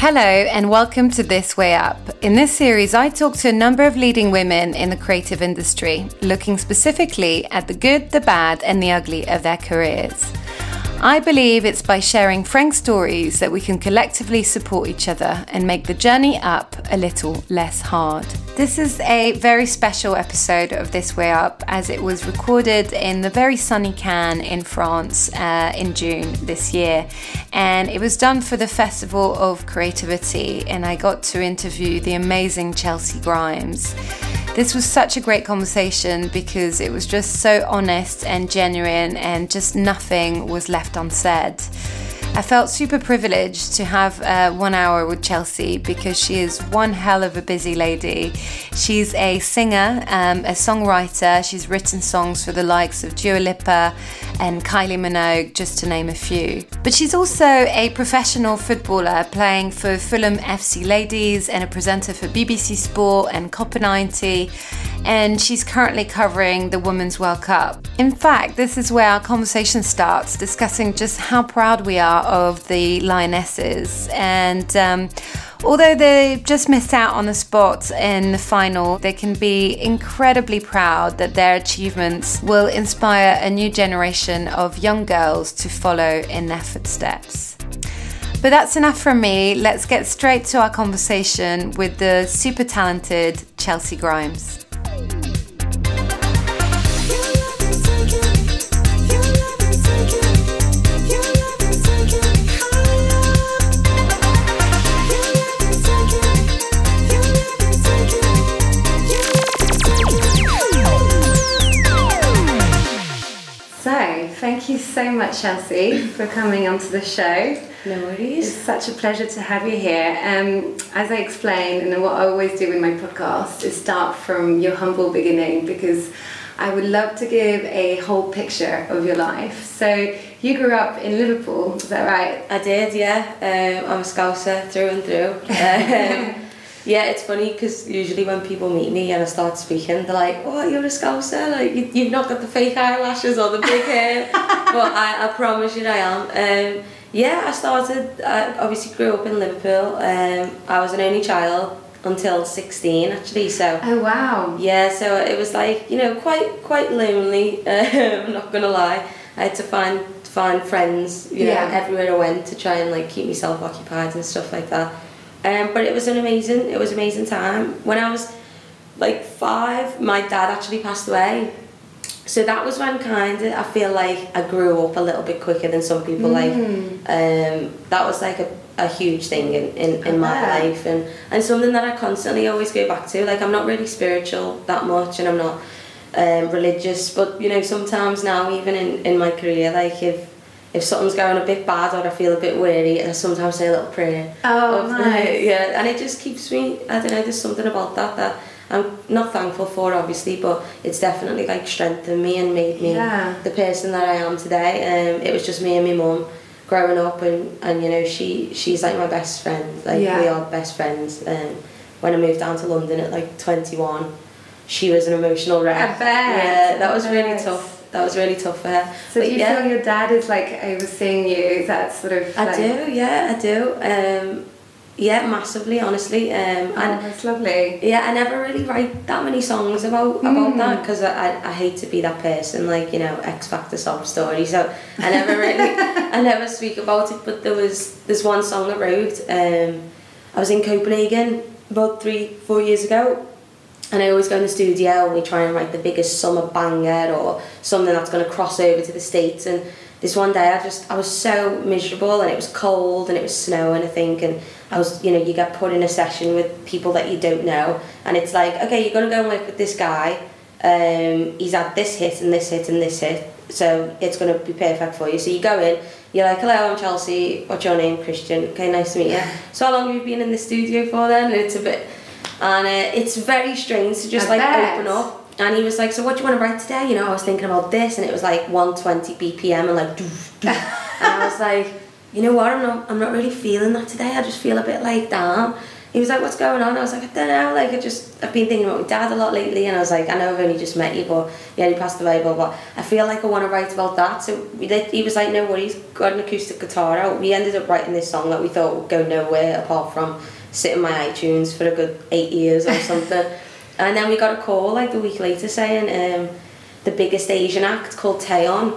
Hello, and welcome to This Way Up. In this series, I talk to a number of leading women in the creative industry, looking specifically at the good, the bad, and the ugly of their careers. I believe it's by sharing frank stories that we can collectively support each other and make the journey up a little less hard. This is a very special episode of This Way Up as it was recorded in the very sunny Cannes in France uh, in June this year. And it was done for the Festival of Creativity, and I got to interview the amazing Chelcee Grimes. This was such a great conversation because it was just so honest and genuine, and just nothing was left unsaid. I felt super privileged to have uh, one hour with Chelcee because she is one hell of a busy lady. She's a singer, um, a songwriter. She's written songs for the likes of Dua Lipa and Kylie Minogue, just to name a few. But she's also a professional footballer playing for Fulham FC Ladies and a presenter for BBC Sport and Copa90 and she's currently covering the Women's World Cup. In fact, this is where our conversation starts, discussing just how proud we are of the Lionesses. And um, although they just missed out on the spot in the final, they can be incredibly proud that their achievements will inspire a new generation of young girls to follow in their footsteps. But that's enough from me. Let's get straight to our conversation with the super talented Chelcee Grimes. Thank you so much, Chelcee, for coming onto the show. No worries. It's such a pleasure to have you here. Um, as I explained, and what I always do in my podcast is start from your humble beginning because I would love to give a whole picture of your life. So you grew up in Liverpool, is that right? I did, yeah. Um, I'm a Scouser through and through. Um, yeah, it's funny because usually when people meet me and I start speaking, they're like, "Oh, you're a Scouser! Like you, you've not got the fake eyelashes or the big hair." but I, I promise you, I am. Um, yeah, I started. I obviously grew up in Liverpool. Um, I was an only child until 16 actually so oh wow yeah so it was like you know quite quite lonely um, I'm not gonna lie I had to find find friends you yeah. everywhere I went to try and like keep myself occupied and stuff like that um, but it was an amazing, it was amazing time. When I was like five, my dad actually passed away. So that was when kind of I feel like I grew up a little bit quicker than some people. Mm. Like um, that was like a, a huge thing in, in, in my life and, and something that I constantly always go back to. Like I'm not really spiritual that much and I'm not um, religious, but you know sometimes now even in, in my career, like if if something's going a bit bad or I feel a bit weary, I sometimes say a little prayer. Oh, nice. yeah, and it just keeps me. I don't know. There's something about that that I'm not thankful for, obviously, but it's definitely like strengthened me and made me yeah. the person that I am today. Um, it was just me and my mum growing up, and and you know she she's like my best friend. Like yeah. we are best friends. Um, when I moved down to London at like 21, she was an emotional wreck. Yeah, that was really tough that was really tough for her. So but do you yeah. feel your dad is like overseeing you? That sort of? I do, yeah, I do. Um, yeah, massively, honestly. Um, oh, and that's lovely. Yeah, I never really write that many songs about mm. about that because I, I, I hate to be that person, like you know, X Factor sob story. So I never really, I never speak about it. But there was there's one song I wrote. Um, I was in Copenhagen about three, four years ago, and I always go in the studio and we try and write the biggest summer banger or something that's going to cross over to the States. And this one day I just, I was so miserable and it was cold and it was snowing, I think. And I was, you know, you get put in a session with people that you don't know. And it's like, okay, you're going to go and work with this guy. Um, he's had this hit and this hit and this hit. So it's going to be perfect for you. So you go in, you're like, hello, I'm Chelcee. What's your name? Christian. Okay, nice to meet you. So how long have you been in the studio for then? And it's a bit and uh, it's very strange to just I like bet. open up. And he was like, "So what do you want to write today?" You know, I was thinking about this, and it was like 120 BPM, and like, doof, doof. and I was like, "You know what? I'm not, I'm not really feeling that today. I just feel a bit like down." he was like, "What's going on?" I was like, "I don't know. Like, I just I've been thinking about my dad a lot lately." And I was like, "I know I've only just met you, but yeah, he passed away, but but I feel like I want to write about that." So we did, he was like, "No worries, got an acoustic guitar out." We ended up writing this song that we thought would go nowhere apart from sit in my iTunes for a good eight years or something. and then we got a call like a week later saying um, the biggest Asian act called Taeyeon.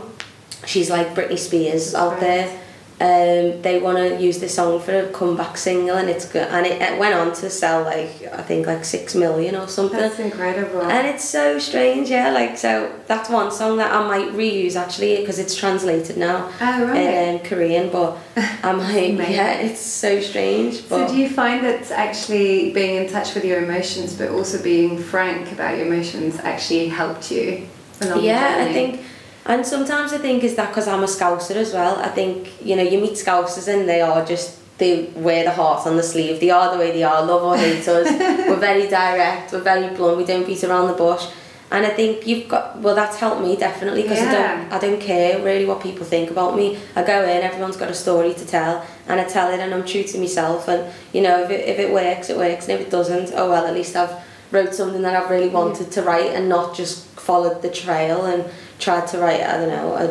She's like Britney Spears out Right. there um, they want to use this song for a comeback single and it's good and it, it went on to sell like I think like six million or something That's incredible. and it's so strange yeah like so that's one song that I might reuse actually because it's translated now oh, right. in um, Korean but I might, yeah it's so strange So do you find that actually being in touch with your emotions, but also being frank about your emotions, actually helped you along yeah the I think and sometimes I think is that because I'm a scouser as well. I think you know you meet scousers and they are just they wear the heart on the sleeve. They are the way they are. Love or hate us. We're very direct. We're very blunt. We don't beat around the bush. And I think you've got well that's helped me definitely because I don't I don't care really what people think about me. I go in everyone's got a story to tell and I tell it and I'm true to myself. And you know if it, if it works it works and if it doesn't oh well at least I've wrote something that I've really wanted to write and not just followed the trail. And tried to write I don't know a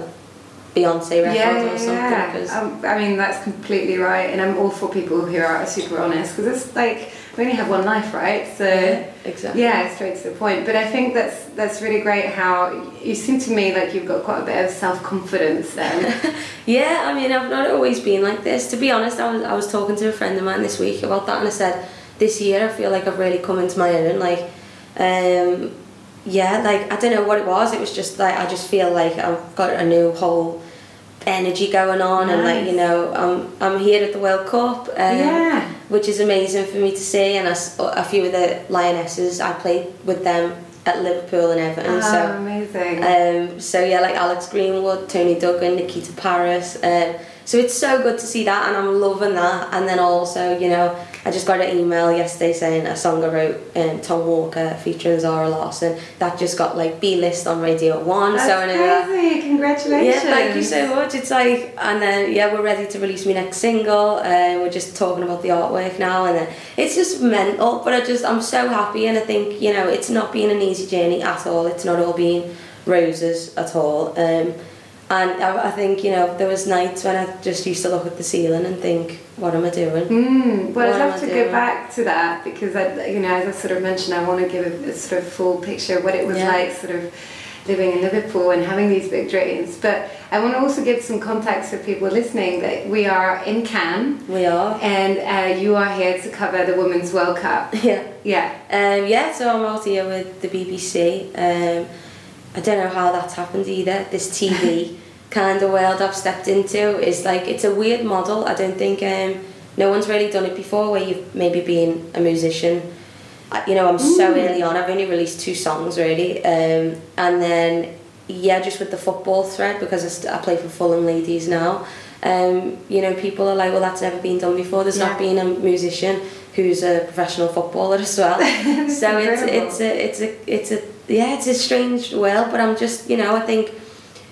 Beyonce record yeah, or something yeah. 'cause- Um, I mean, that's completely right, and I'm all for people who are super honest because it's like we only have one life, right? So yeah, exactly yeah, straight to the point. But I think that's that's really great. How you seem to me like you've got quite a bit of self confidence then. Yeah, I mean, I've not always been like this. To be honest, I was, I was talking to a friend of mine this week about that, and I said, this year I feel like I've really come into my own. Like, um, yeah, like, I don't know what it was. It was just like, I just feel like I've got a new whole energy going on, and like, you know, I'm, I'm here at the World Cup. Um, yeah. which is amazing for me to see. And I a few of the Lionesses, I played with them at Liverpool and Everton. Oh, so amazing. um, so yeah, like Alex Greenwood, Toni Duggan, Nikita Parris. Um, so it's so good to see that, and I'm loving that. And then also, you know, I just got an email yesterday saying a song I wrote, um, Tom Walker featuring Zara Larsson, that just got like B list on Radio One. That's so I know that. crazy. Congratulations. Yeah, thank you so much. It's like, and then yeah, we're ready to release my next single. Uh, we're just talking about the artwork now, and then it's just mental. But I just, I'm so happy, and I think you know, it's not been an easy journey at all. It's not all been roses at all. Um, and I, I think you know, there was nights when I just used to look at the ceiling and think, what am I doing? Mm, well, What I'd love to doing? go back to that because I, you know, as I sort of mentioned, I want to give a, a sort of full picture of what it was Yeah. like, sort of living in Liverpool and having these big dreams. But I want to also give some context for people listening that we are in Cannes We are. and uh, you are here to cover the Women's World Cup. Yeah. Yeah. Um, yeah, so I'm out here with the BBC. Um, I don't know how that's happened either. This TV kind of world I've stepped into is like it's a weird model. I don't think um, no one's really done it before, where you've maybe been a musician. I- You know, I'm so Mm. early on. I've only released two songs really, um, and then yeah, just with the football thread because I, st- I play for Fulham Ladies now. Um, you know, people are like, well, that's never been done before. There's not been a musician who's a professional footballer as well. So it's it's a it's a it's a yeah it's a strange world but I'm just you know I think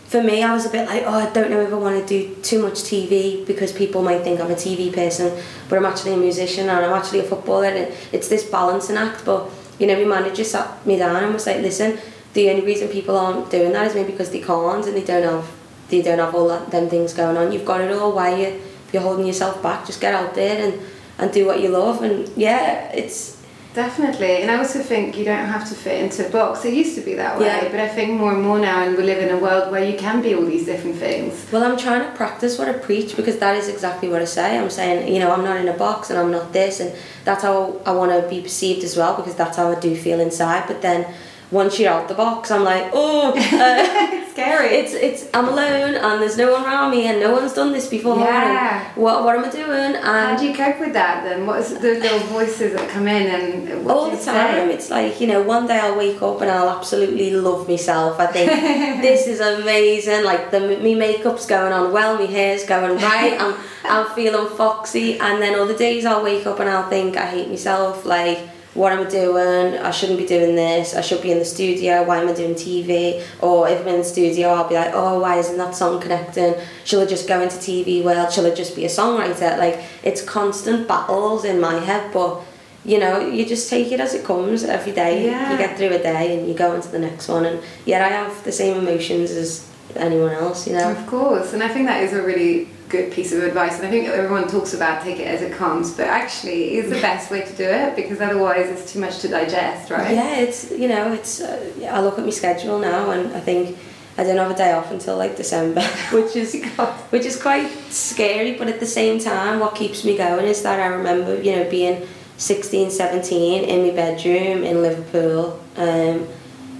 for me I was a bit like oh I don't know if I want to do too much TV because people might think I'm a TV person but I'm actually a musician and I'm actually a footballer and it's this balancing act but you know my manager sat me down and was like listen the only reason people aren't doing that is maybe because they can't and they don't have they don't have all that them things going on. You've got it all why you you're holding yourself back? Just get out there and and do what you love and yeah it's Definitely, and I also think you don't have to fit into a box. It used to be that way, Yeah. but I think more and more now, and we live in a world where you can be all these different things. Well, I'm trying to practice what I preach because that is exactly what I say. I'm saying, you know, I'm not in a box and I'm not this, and that's how I want to be perceived as well because that's how I do feel inside. But then once you're out the box, I'm like, oh, uh, It's scary. it's it's I'm alone and there's no one around me and no one's done this before. Yeah. And what what am I doing? And How do you cope with that then? What is the little voices that come in and all the time say? it's like you know one day i'll wake up and i'll absolutely love myself i think this is amazing like the me makeup's going on well my hair's going right i'm i'm feeling foxy and then other days i'll wake up and i'll think i hate myself like what am I doing? I shouldn't be doing this. I should be in the studio. Why am I doing TV? Or if I'm in the studio, I'll be like, oh, why isn't that song connecting? Shall I just go into TV world? Shall I just be a songwriter? Like, it's constant battles in my head, but you know, you just take it as it comes every day. Yeah. You get through a day and you go into the next one. And yet I have the same emotions as anyone else, you know. Of course, and I think that is a really good piece of advice. And I think everyone talks about take it as it comes, but actually, is the best way to do it because otherwise, it's too much to digest, right? Yeah, it's you know, it's. Uh, I look at my schedule now, and I think I don't have a day off until like December, which is which is quite scary. But at the same time, what keeps me going is that I remember, you know, being 16, 17 in my bedroom in Liverpool. Um,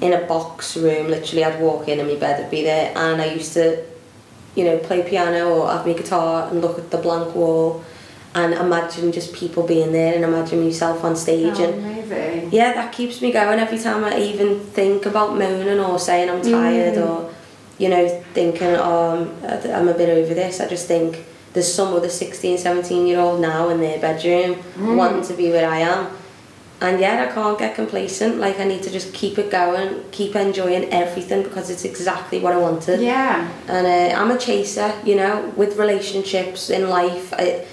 in a box room, literally, I'd walk in and my bed would be there, and I used to, you know, play piano or have my guitar and look at the blank wall, and imagine just people being there and imagine myself on stage Oh, and amazing. yeah, that keeps me going every time I even think about moaning or saying I'm tired Mm. or, you know, thinking, oh, I'm, I'm a bit over this. I just think there's some other 16, 17 year old now in their bedroom Mm. wanting to be where I am. And yet I can't get complacent. Like I need to just keep it going, keep enjoying everything because it's exactly what I wanted. Yeah. And uh, I'm a chaser, you know, with relationships in life. I,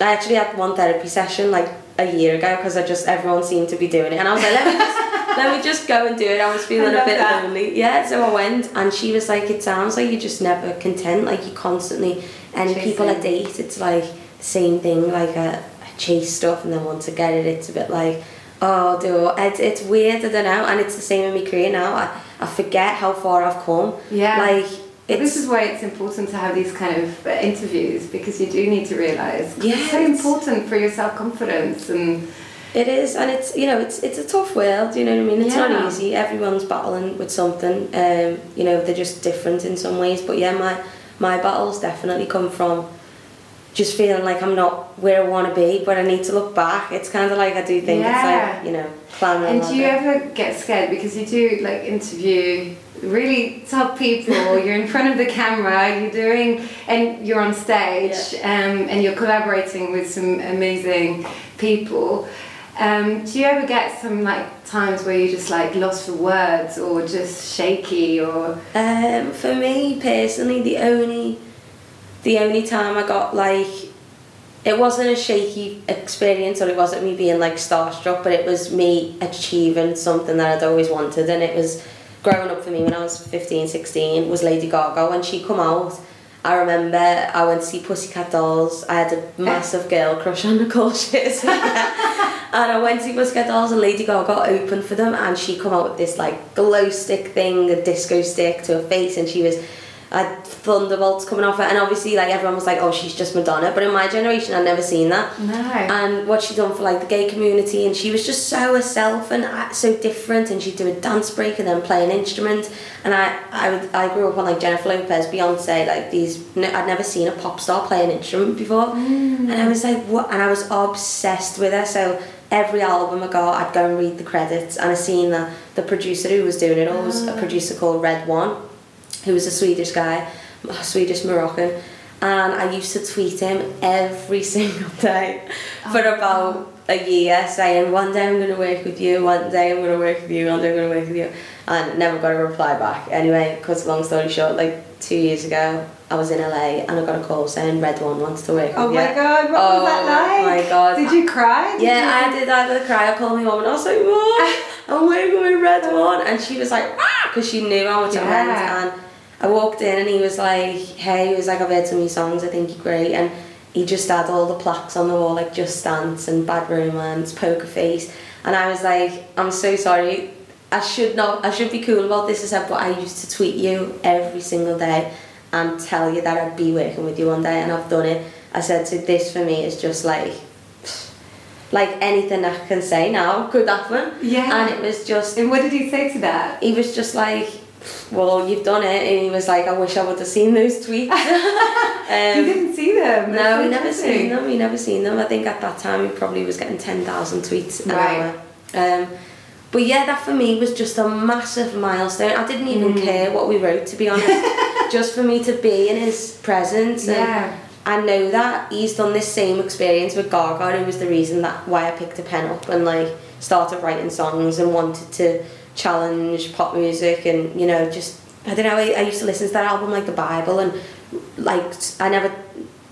I actually had one therapy session like a year ago because I just everyone seemed to be doing it, and I was like, let me just let me just go and do it. I was feeling I a bit that. lonely. Yeah, so I went, and she was like, it sounds like you're just never content. Like you constantly, any people I Chasing. date, it's like the same thing. Like I, I chase stuff, and then once I get it, it's a bit like. Oh, do it's, it's weird. I don't know, and it's the same in my career now. I, I forget how far I've come. Yeah. like it's this is why it's important to have these kind of uh, interviews because you do need to realize Yeah, it's so important for your self confidence and It is, and it's you know it's it's a tough world. You know what I mean? It's Yeah. not easy. Everyone's battling with something. Um, you know they're just different in some ways. But yeah, my my battles definitely come from just feeling like I'm not where I want to be, but I need to look back. It's kind of like I do think Yeah. it's like you know climbing. And do you ever get scared because you do like interview really top people? you're in front of the camera, you're doing, and you're on stage, um, and you're collaborating with some amazing people. Um, do you ever get some like times where you're just like lost for words or just shaky or Um, for me personally, the only the only time I got like it wasn't a shaky experience or it wasn't me being like starstruck, but it was me achieving something that I'd always wanted and it was growing up for me when I was 15, 16 was Lady Gaga when she come out. I remember I went to see Pussycat Dolls. I had a massive girl crush on Nicole Scherzinger. and I went to see Pussycat Dolls and Lady Gaga opened for them and she come out with this like glow stick thing, a disco stick to her face and she was had thunderbolts coming off her and obviously like everyone was like, oh she's just Madonna. But in my generation I'd never seen that. No? and what she done for like the gay community and she was just so herself and uh, so different and she'd do a dance break and then play an instrument. And I I, would, I grew up on like Jennifer Lopez Beyonce like these no, I'd never seen a pop star play an instrument before. And I was like what and I was obsessed with her. So every album I got I'd go and read the credits and I seen that the producer who was doing it all was a producer called Red One who was a Swedish guy, a Swedish Moroccan, and I used to tweet him every single day for about a year saying, one day I'm going to work with you, one day I'm going to work with you, one day I'm going to work with you, and never got a reply back. Anyway, because long story short, like two years ago, I was in LA and I got a call saying Red One wants to work Oh with you. Oh my god, what Oh was that like? my God. Did you cry? Did Yeah, you- I did. I did cry. I called my mom and I was like, "Mom, I'm working with Red One," and she was like, "Ah," because she knew I was Yeah. meant. And I walked in and he was like, "Hey," he was like, "I've heard some of your songs. I think you're great." And he just had all the plaques on the wall, like "Just Dance" and "Bad Romance," "Poker Face," and I was like, "I'm so sorry." I should not. I should be cool about this, I said, but I used to tweet you every single day and tell you that I'd be working with you one day, and I've done it. I said, so this for me is just like like anything I can say now could happen. Yeah. And it was just, And what did he say to that? he was just like, well, you've done it. And he was like, I wish I would have seen those tweets. you um, didn't see them. no, we never seen them. We never seen them. I think at that time he probably was getting 10,000 tweets an Right. hour. Um, but yeah, that for me was just a massive milestone. I didn't even Mm. care what we wrote, to be honest. just for me to be in his presence. and Yeah. I know that he's done this same experience with Gaga, who was the reason that why I picked a pen up and like started writing songs and wanted to challenge pop music and you know just I don't know I, I used to listen to that album like the Bible and like I never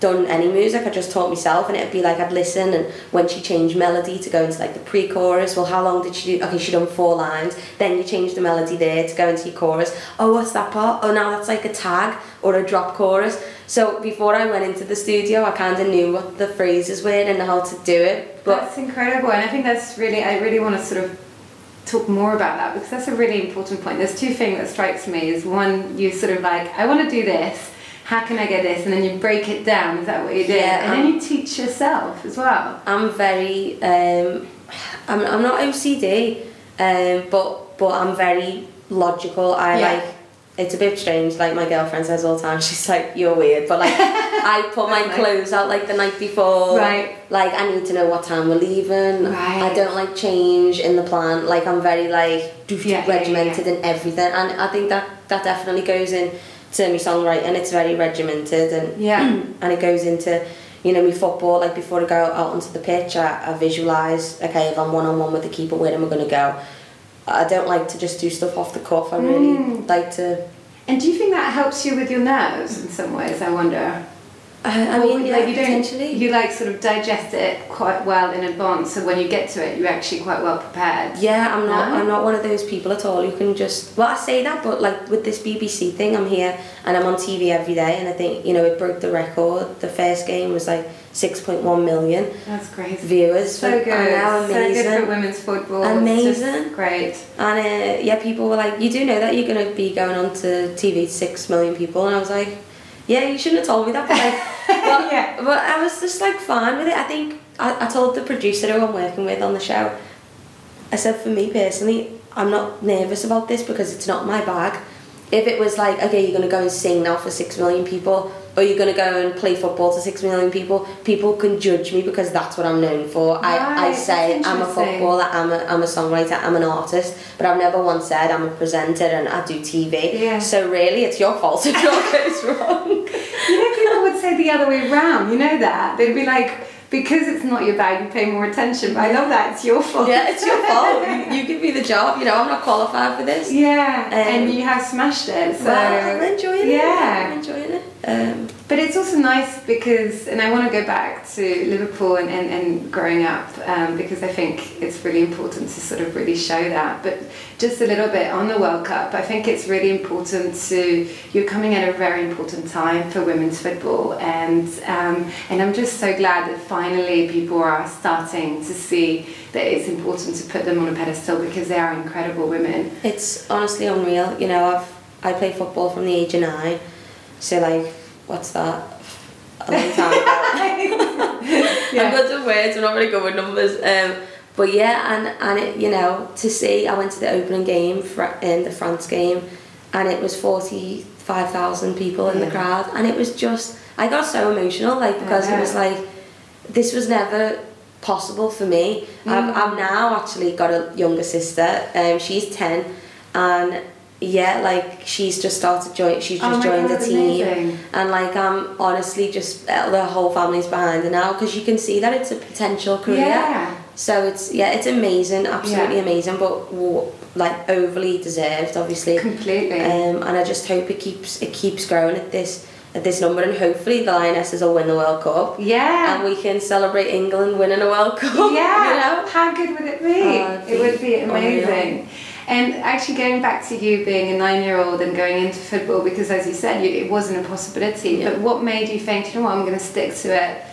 done any music. I just taught myself, and it'd be like I'd listen, and when she changed melody to go into like the pre-chorus, well, how long did she do? Okay, she done four lines. Then you change the melody there to go into your chorus. Oh, what's that part? Oh, now that's like a tag or a drop chorus. So before I went into the studio, I kind of knew what the phrases were and how to do it. But that's incredible, and I think that's really I really want to sort of talk more about that because that's a really important point. There's two things that strikes me is one, you sort of like, I want to do this. How can I get this? And then you break it down. Is that what you do? Yeah, and I'm, then you teach yourself as well. I'm very, um, I'm, I'm not OCD, um, but but I'm very logical. I yeah. like it's a bit strange. Like my girlfriend says all the time, she's like, "You're weird," but like I put my clothes out like the night before. Right. Like I need to know what time we're leaving. Right. I don't like change in the plan. Like I'm very like yeah, regimented yeah, yeah. in everything, and I think that that definitely goes in to my songwriting. It's very regimented, and yeah, and it goes into you know, me football, like before I go out onto the pitch, I, I visualise, okay, if I'm one on one with the keeper, where am I going to go? I don't like to just do stuff off the cuff. I really mm. like to. And do you think that helps you with your nerves in some ways? I wonder. Uh, I mean, yeah, like you don't, you like sort of digest it quite well in advance, so when you get to it, you're actually quite well prepared. Yeah, I'm not. No? I'm not one of those people at all who can just. Well, I say that, but like with this BBC thing, I'm here and I'm on TV every day, and I think you know it broke the record. The first game was like 6.1 million. That's great. Viewers. So good. Now, amazing. So good for women's football. Amazing. Great. And uh, yeah, people were like, "You do know that you're going to be going on to TV six million people," and I was like yeah, you shouldn't have told me that. But, like, but, yeah. but I was just like fine with it. I think I, I told the producer who I'm working with on the show, I said, for me personally, I'm not nervous about this because it's not my bag. If it was like, okay, you're going to go and sing now for six million people, or you're going to go and play football to six million people, people can judge me because that's what I'm known for. Right, I, I say I'm a footballer, I'm a, I'm a songwriter, I'm an artist, but I've never once said I'm a presenter and I do TV. Yeah. So really, it's your fault if all goes wrong. you know, people would say the other way around, you know that? They'd be like, because it's not your bag, you pay more attention. But I love that it's your fault. Yeah, it's your fault. you, you give me the job. You know, I'm not qualified for this. Yeah, um, and you have smashed it. So well, I'm enjoying yeah. it. Yeah, I'm enjoying it. Um, but it's also nice because, and I want to go back to Liverpool and, and, and growing up um, because I think it's really important to sort of really show that. But just a little bit on the World Cup, I think it's really important to, you're coming at a very important time for women's football. And, um, and I'm just so glad that finally people are starting to see that it's important to put them on a pedestal because they are incredible women. It's honestly unreal. You know, I've, I play football from the age of nine so like, what's that? A long time yeah. I'm good with words. I'm not really good with numbers. Um, but yeah, and and it, you know to see, I went to the opening game in the France game, and it was forty five thousand people in yeah. the crowd, and it was just I got so emotional, like because it was like this was never possible for me. Mm. I've, I've now actually got a younger sister. Um, she's ten, and yeah, like she's just started join. She's just oh joined God, the team, amazing. and like I'm honestly just uh, the whole family's behind her now because you can see that it's a potential career. Yeah. So it's yeah, it's amazing, absolutely yeah. amazing, but like overly deserved, obviously. Completely. Um, and I just hope it keeps it keeps growing at this at this number, and hopefully the Lionesses will win the World Cup. Yeah. And we can celebrate England winning a World Cup. Yeah. You know? How good would it be? Oh, it would be amazing. Unreal. And actually, going back to you being a nine-year-old and going into football, because as you said, you, it wasn't a possibility. Yeah. But what made you think, you know what, I'm going to stick to it?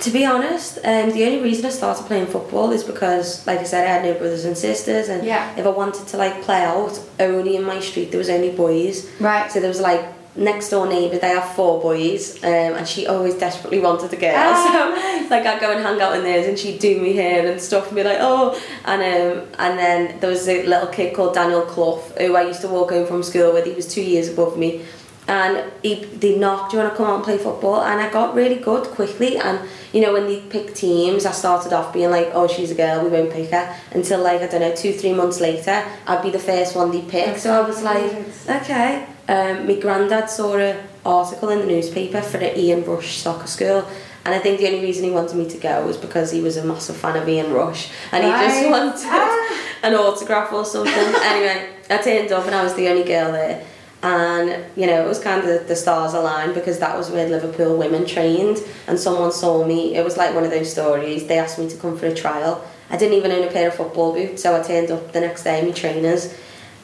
To be honest, um, the only reason I started playing football is because, like I said, I had no brothers and sisters, and yeah. if I wanted to like play out, only in my street there was only boys. Right. So there was like next door neighbour, they have four boys, um, and she always desperately wanted a girl. Oh, so like I'd go and hang out in theirs, and she'd do me hair and stuff, and be like, oh, and um, and then there was a little kid called Daniel Clough who I used to walk home from school with. He was two years above me. And he, they knocked, do you want to come out and play football? And I got really good quickly. And, you know, when they pick teams, I started off being like, oh, she's a girl, we won't pick her. Until, like, I don't know, two, three months later, I'd be the first one they picked. So I was like, okay. Um, my granddad saw an article in the newspaper for the Ian Rush soccer school and I think the only reason he wanted me to go was because he was a massive fan of Ian Rush and right. he just wanted ah. an autograph or something. anyway, I turned up and I was the only girl there and you know it was kind of the stars aligned because that was where Liverpool women trained and someone saw me it was like one of those stories they asked me to come for a trial I didn't even own a pair of football boots so I turned up the next day my trainers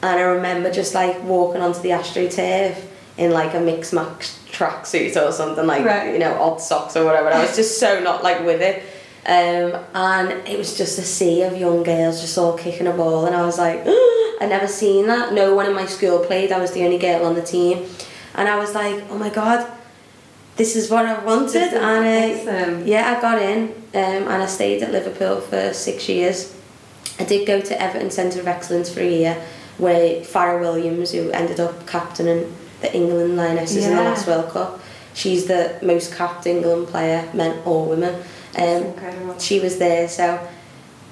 and I remember just like walking onto the AstroTurf in like a mix max tracksuit or something like Right. you know odd socks or whatever. I was just so not like with it. Um, and it was just a sea of young girls just all kicking a ball. And I was like I'd never seen that. No one in my school played. I was the only girl on the team. And I was like oh my god this is what I wanted. And uh, awesome. yeah I got in um, and I stayed at Liverpool for six years. I did go to Everton Centre of Excellence for a year where Fara Williams who ended up captaining the England Lionesses in the last World Cup she's the most capped England player men or women um, incredible. she was there so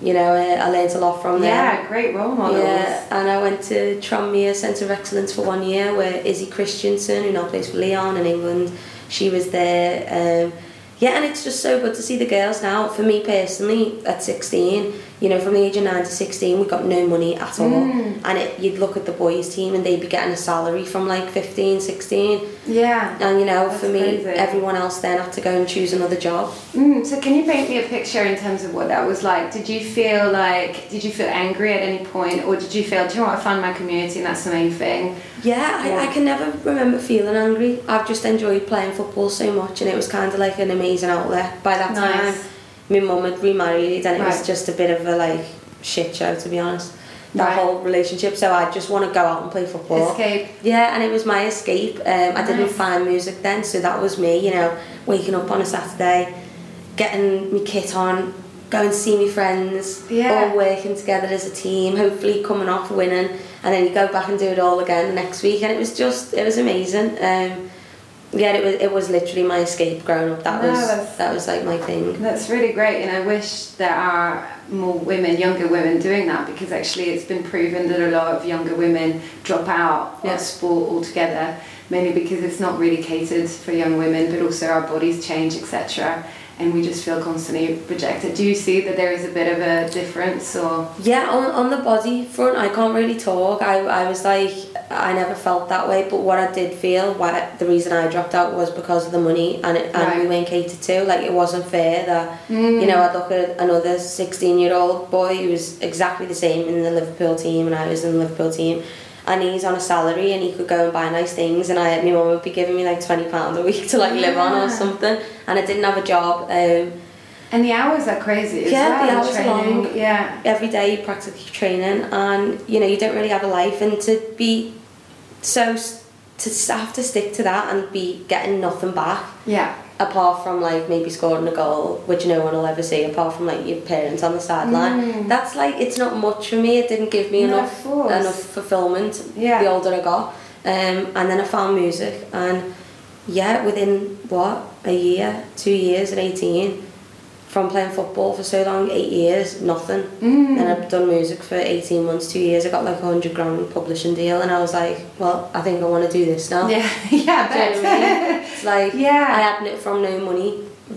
you know uh, I learned a lot from there. Yeah, great role models. yeah, and I went to Tranmere Centre of Excellence for one year where Izzy Christiansen, who now plays for Lyon in England, she was there. Um, yeah, and it's just so good to see the girls now. For me personally, at 16, you know, from the age of 9 to 16, we got no money at all. Mm. And it, you'd look at the boys' team and they'd be getting a salary from like 15, 16. Yeah. And, you know, That's for me, crazy. everyone else then had to go and choose another job. Mm, so can you paint me a picture in terms of what that was like? Did you feel like, did you feel angry at any point or did you feel, do you know what, I found my community and that's the main thing? Yeah, I, I can never remember feeling angry. I've just enjoyed playing football so much, and it was kind of like an amazing outlet. By that Nice. time, my mum had remarried, and it was just a bit of a like shit show, to be honest. That Right. whole relationship. So I just want to go out and play football. Escape. Yeah, and it was my escape. Um, I didn't find music then, so that was me. You know, waking up on a Saturday, getting my kit on, going to see my friends, Yeah. all working together as a team. Hopefully, coming off winning, and then you go back and do it all again the next week. And it was just, it was amazing. Um, yeah, it was, it was literally my escape growing up. That No, was, that was like my thing. That's really great, and I wish there are more women, younger women, doing that because actually it's been proven that a lot of younger women drop out Yeah. of sport altogether, mainly because it's not really catered for young women, but also our bodies change, etc. And we just feel constantly rejected. Do you see that there is a bit of a difference, or Yeah, on, on the body front, I can't really talk. I, I was like, I never felt that way, but what I did feel, why the reason I dropped out was because of the money and, it, and we weren't catered to. Like, it wasn't fair that, Mm. you know, I'd look at another 16 year old boy who was exactly the same in the Liverpool team and I was in the Liverpool team. And he's on a salary and he could go and buy nice things, and I, my mum would be giving me like £20 a week to like live on or something. And I didn't have a job. Um, and the hours are crazy Yeah, well. the hours are long. Yeah. every day you're practically training and you know you don't really have a life and to be so to have to stick to that and be getting nothing back Yeah. Apart from like maybe scoring a goal which no one will ever see apart from like your parents on the sideline. Mm. that's like it's not much for me. It didn't give me No, enough enough fulfillment Yeah. the older I got. Um, and then I found music. And yeah within what a year two years at 18 from playing football for so long eight years nothing Mm. then I've done music for 18 months, two years. I got like a 100 grand publishing deal, and I was like, well, I think I want to do this now. Yeah. yeah. Do you know I mean? It's like, Yeah. I had it from no money.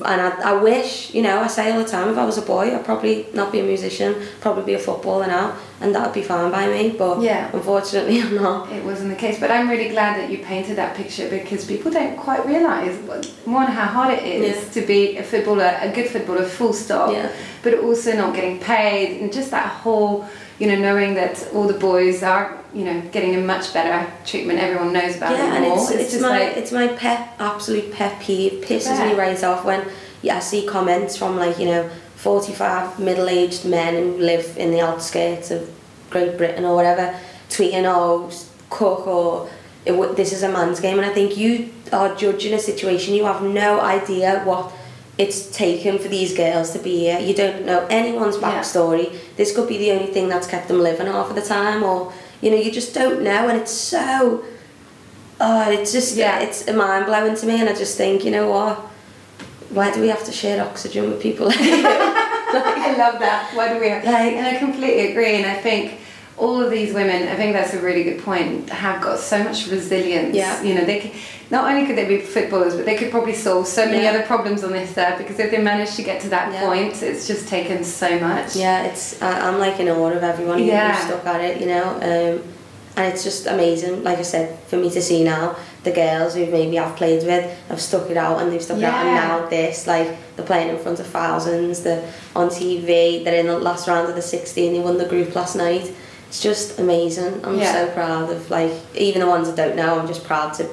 And I, I wish, you know, I say all the time, if I was a boy, I'd probably not be a musician, probably be a footballer now, and that would be fine by me. But Yeah. unfortunately, I'm not. It wasn't the case, but I'm really glad that you painted that picture because people don't quite realise what- one how hard it is Yeah. to be a footballer, a good footballer, full stop. Yeah. But also not getting paid and just that whole, you know, knowing that all the boys are, you know, getting a much better treatment. Everyone knows about yeah, it and more. it's, it's, just my like it's my pet absolute pet peeve. Pisses Yeah. me right off when yeah, I see comments from like you know forty five middle aged men who live in the outskirts of Great Britain or whatever tweeting oh cook or it, this is a man's game and I think you are judging a situation you have no idea what it's taken for these girls to be here you don't know anyone's Yeah. backstory this could be the only thing that's kept them living half of the time or you know you just don't know and it's so oh it's just Yeah. it's mind blowing to me and I just think you know what why do we have to share oxygen with people like you? I love that. Why do we have? Like- and I completely agree. And I think all of these women, I think that's a really good point, have got so much resilience. Yeah. You know, they can, not only could they be footballers, but they could probably solve so many Yeah. other problems on this earth because if they managed to get to that Yeah. point, it's just taken so much. Yeah, it's I, I'm like in awe of everyone Yeah. who's stuck at it, you know. Um, and it's just amazing. Like I said, for me to see now the girls who maybe I've played with have stuck it out and they've stuck it out, and now this like they're playing in front of thousands. They're on TV. They're in the last round of the 16. They won the group last night. It's just amazing. I'm Yeah. so proud of like even the ones I don't know. I'm just proud to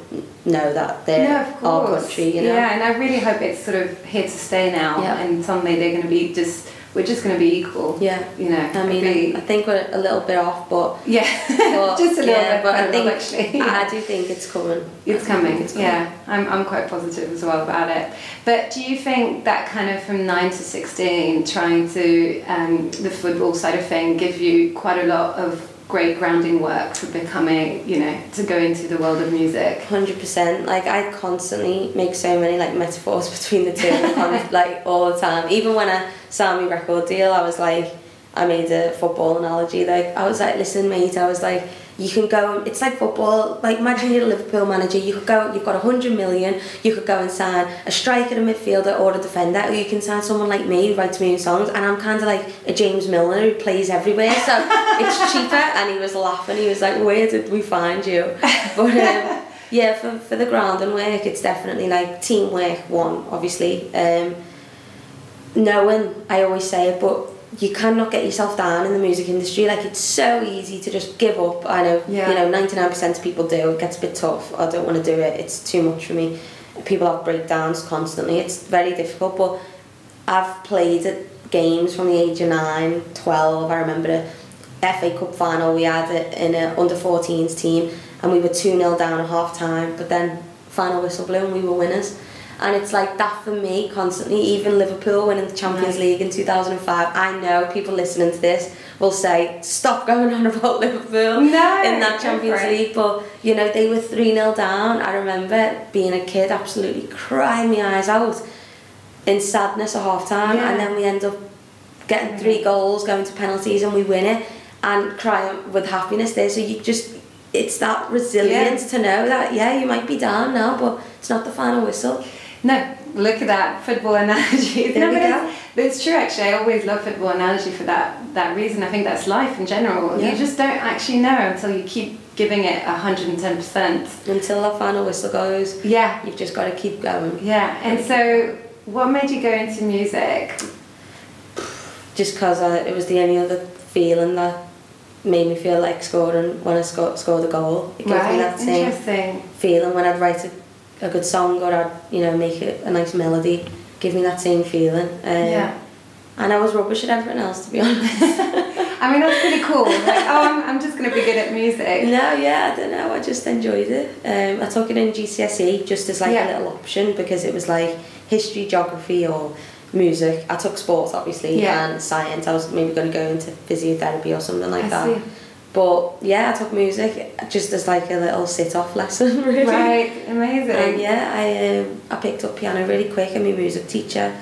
know that they're of our country. You know. Yeah, and I really hope it's sort of here to stay now, Yeah. and someday they're going to be just we're just going to be equal. Yeah. You know, I mean, be- I think we're a little bit off, but yeah, But, just a little yeah, bit, but I think actually. I do think it's coming. It's coming, it's coming. yeah. I'm, I'm quite positive as well about it. But do you think that kind of from 9 to 16, trying to, um, the football side of thing, give you quite a lot of great grounding work for becoming, you know, to go into the world of music? Hundred percent. Like I constantly make so many like metaphors between the two, like all the time. Even when I signed my record deal, I was like, I made a football analogy. Like I was like, listen, mate. I was like, you can go. It's like football. Like imagine you're a Liverpool manager. You could go. You've got a hundred million. You could go and sign a striker, a midfielder, or a defender, or you can sign someone like me who writes me songs. And I'm kind of like a James Milner who plays everywhere. So it's cheaper. And he was laughing. He was like, where did we find you? But. Um, yeah, for, for the ground and work, it's definitely like teamwork, one, obviously. Um, knowing, I always say it, but you cannot get yourself down in the music industry. Like, it's so easy to just give up. I know, Yeah. you know, 99% of people do. It gets a bit tough. I don't want to do it. It's too much for me. People have breakdowns constantly. It's very difficult, but I've played at games from the age of 9, 12. I remember a FA Cup final we had it in a under 14s team and we were 2 0 down at half time, but then final whistle blew and we were winners. And it's like that for me constantly, even Liverpool winning the Champions. League in 2005. I know people listening to this will say, stop going on about Liverpool No, in that Champions it. League. But, you know, they were 3 0 down. I remember being a kid, absolutely crying my eyes out in sadness at half time. Yeah. And then we end up getting mm. three goals, going to penalties, and we win it and crying with happiness there. So you just, it's that resilience to know that, yeah, you might be down now, but it's not the final whistle. No, look at that football analogy. There no, we go. It's, but it's true actually. I always love football analogy for that that reason. I think that's life in general. Yeah. You just don't actually know until you keep giving it hundred and ten percent. Until the final whistle goes, Yeah, you've just got to keep going. yeah. And so, what made you go into music? Just because it was the only other feeling that made me feel like scoring when I sco- scored a goal. It gave me that same interesting. feeling when I'd write a, a good song or I'd you know make it a nice melody. Give me that same feeling. Um, yeah. And I was rubbish at everything else, to be honest. I mean, that's pretty cool. Like, oh, I'm, I'm just going to be good at music. no, yeah, I don't know. I just enjoyed it. Um, I took it in GCSE just as like Yeah. a little option because it was like history, geography, or music. I took sports, obviously, Yeah. and science. I was maybe going to go into physiotherapy or something like I that. see. But yeah, I took music just as like a little sit-off lesson, really. Right, amazing. And yeah, I um, I picked up piano really quick. and my music teacher,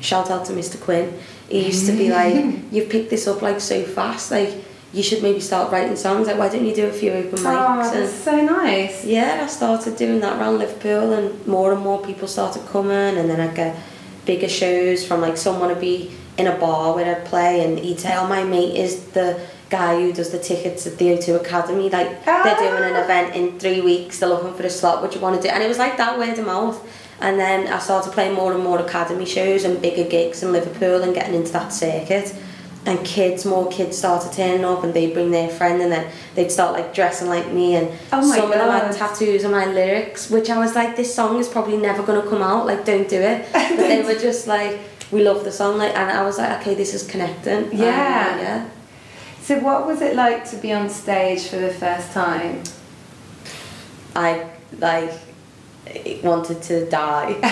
shout out to Mr. Quinn. He used to be like, "You've picked this up like so fast. Like you should maybe start writing songs. Like why don't you do a few open mics? Oh, mics?" that's and so nice. yeah, I started doing that around Liverpool, and more and more people started coming, and then I'd get bigger shows from like someone to be in a bar where I'd play, and he'd say, "Oh, my mate is the." Guy who does the tickets at the O2 Academy. Like they're doing an Ah. event in three weeks. They're looking for a slot. What do you want to do? And it was like that word of mouth. And then I started playing more and more academy shows and bigger gigs in Liverpool and getting into that circuit. And kids more kids started turning up and they'd bring their friend and then they'd start like dressing like me and Oh my some of them had tattoos of my lyrics which I was like this song is probably never going to come out. Like don't do it. But they were just like we love the song. Like and I was like okay this is connecting. Yeah. uh, Yeah. So, what was it like to be on stage for the first time? I like wanted to die.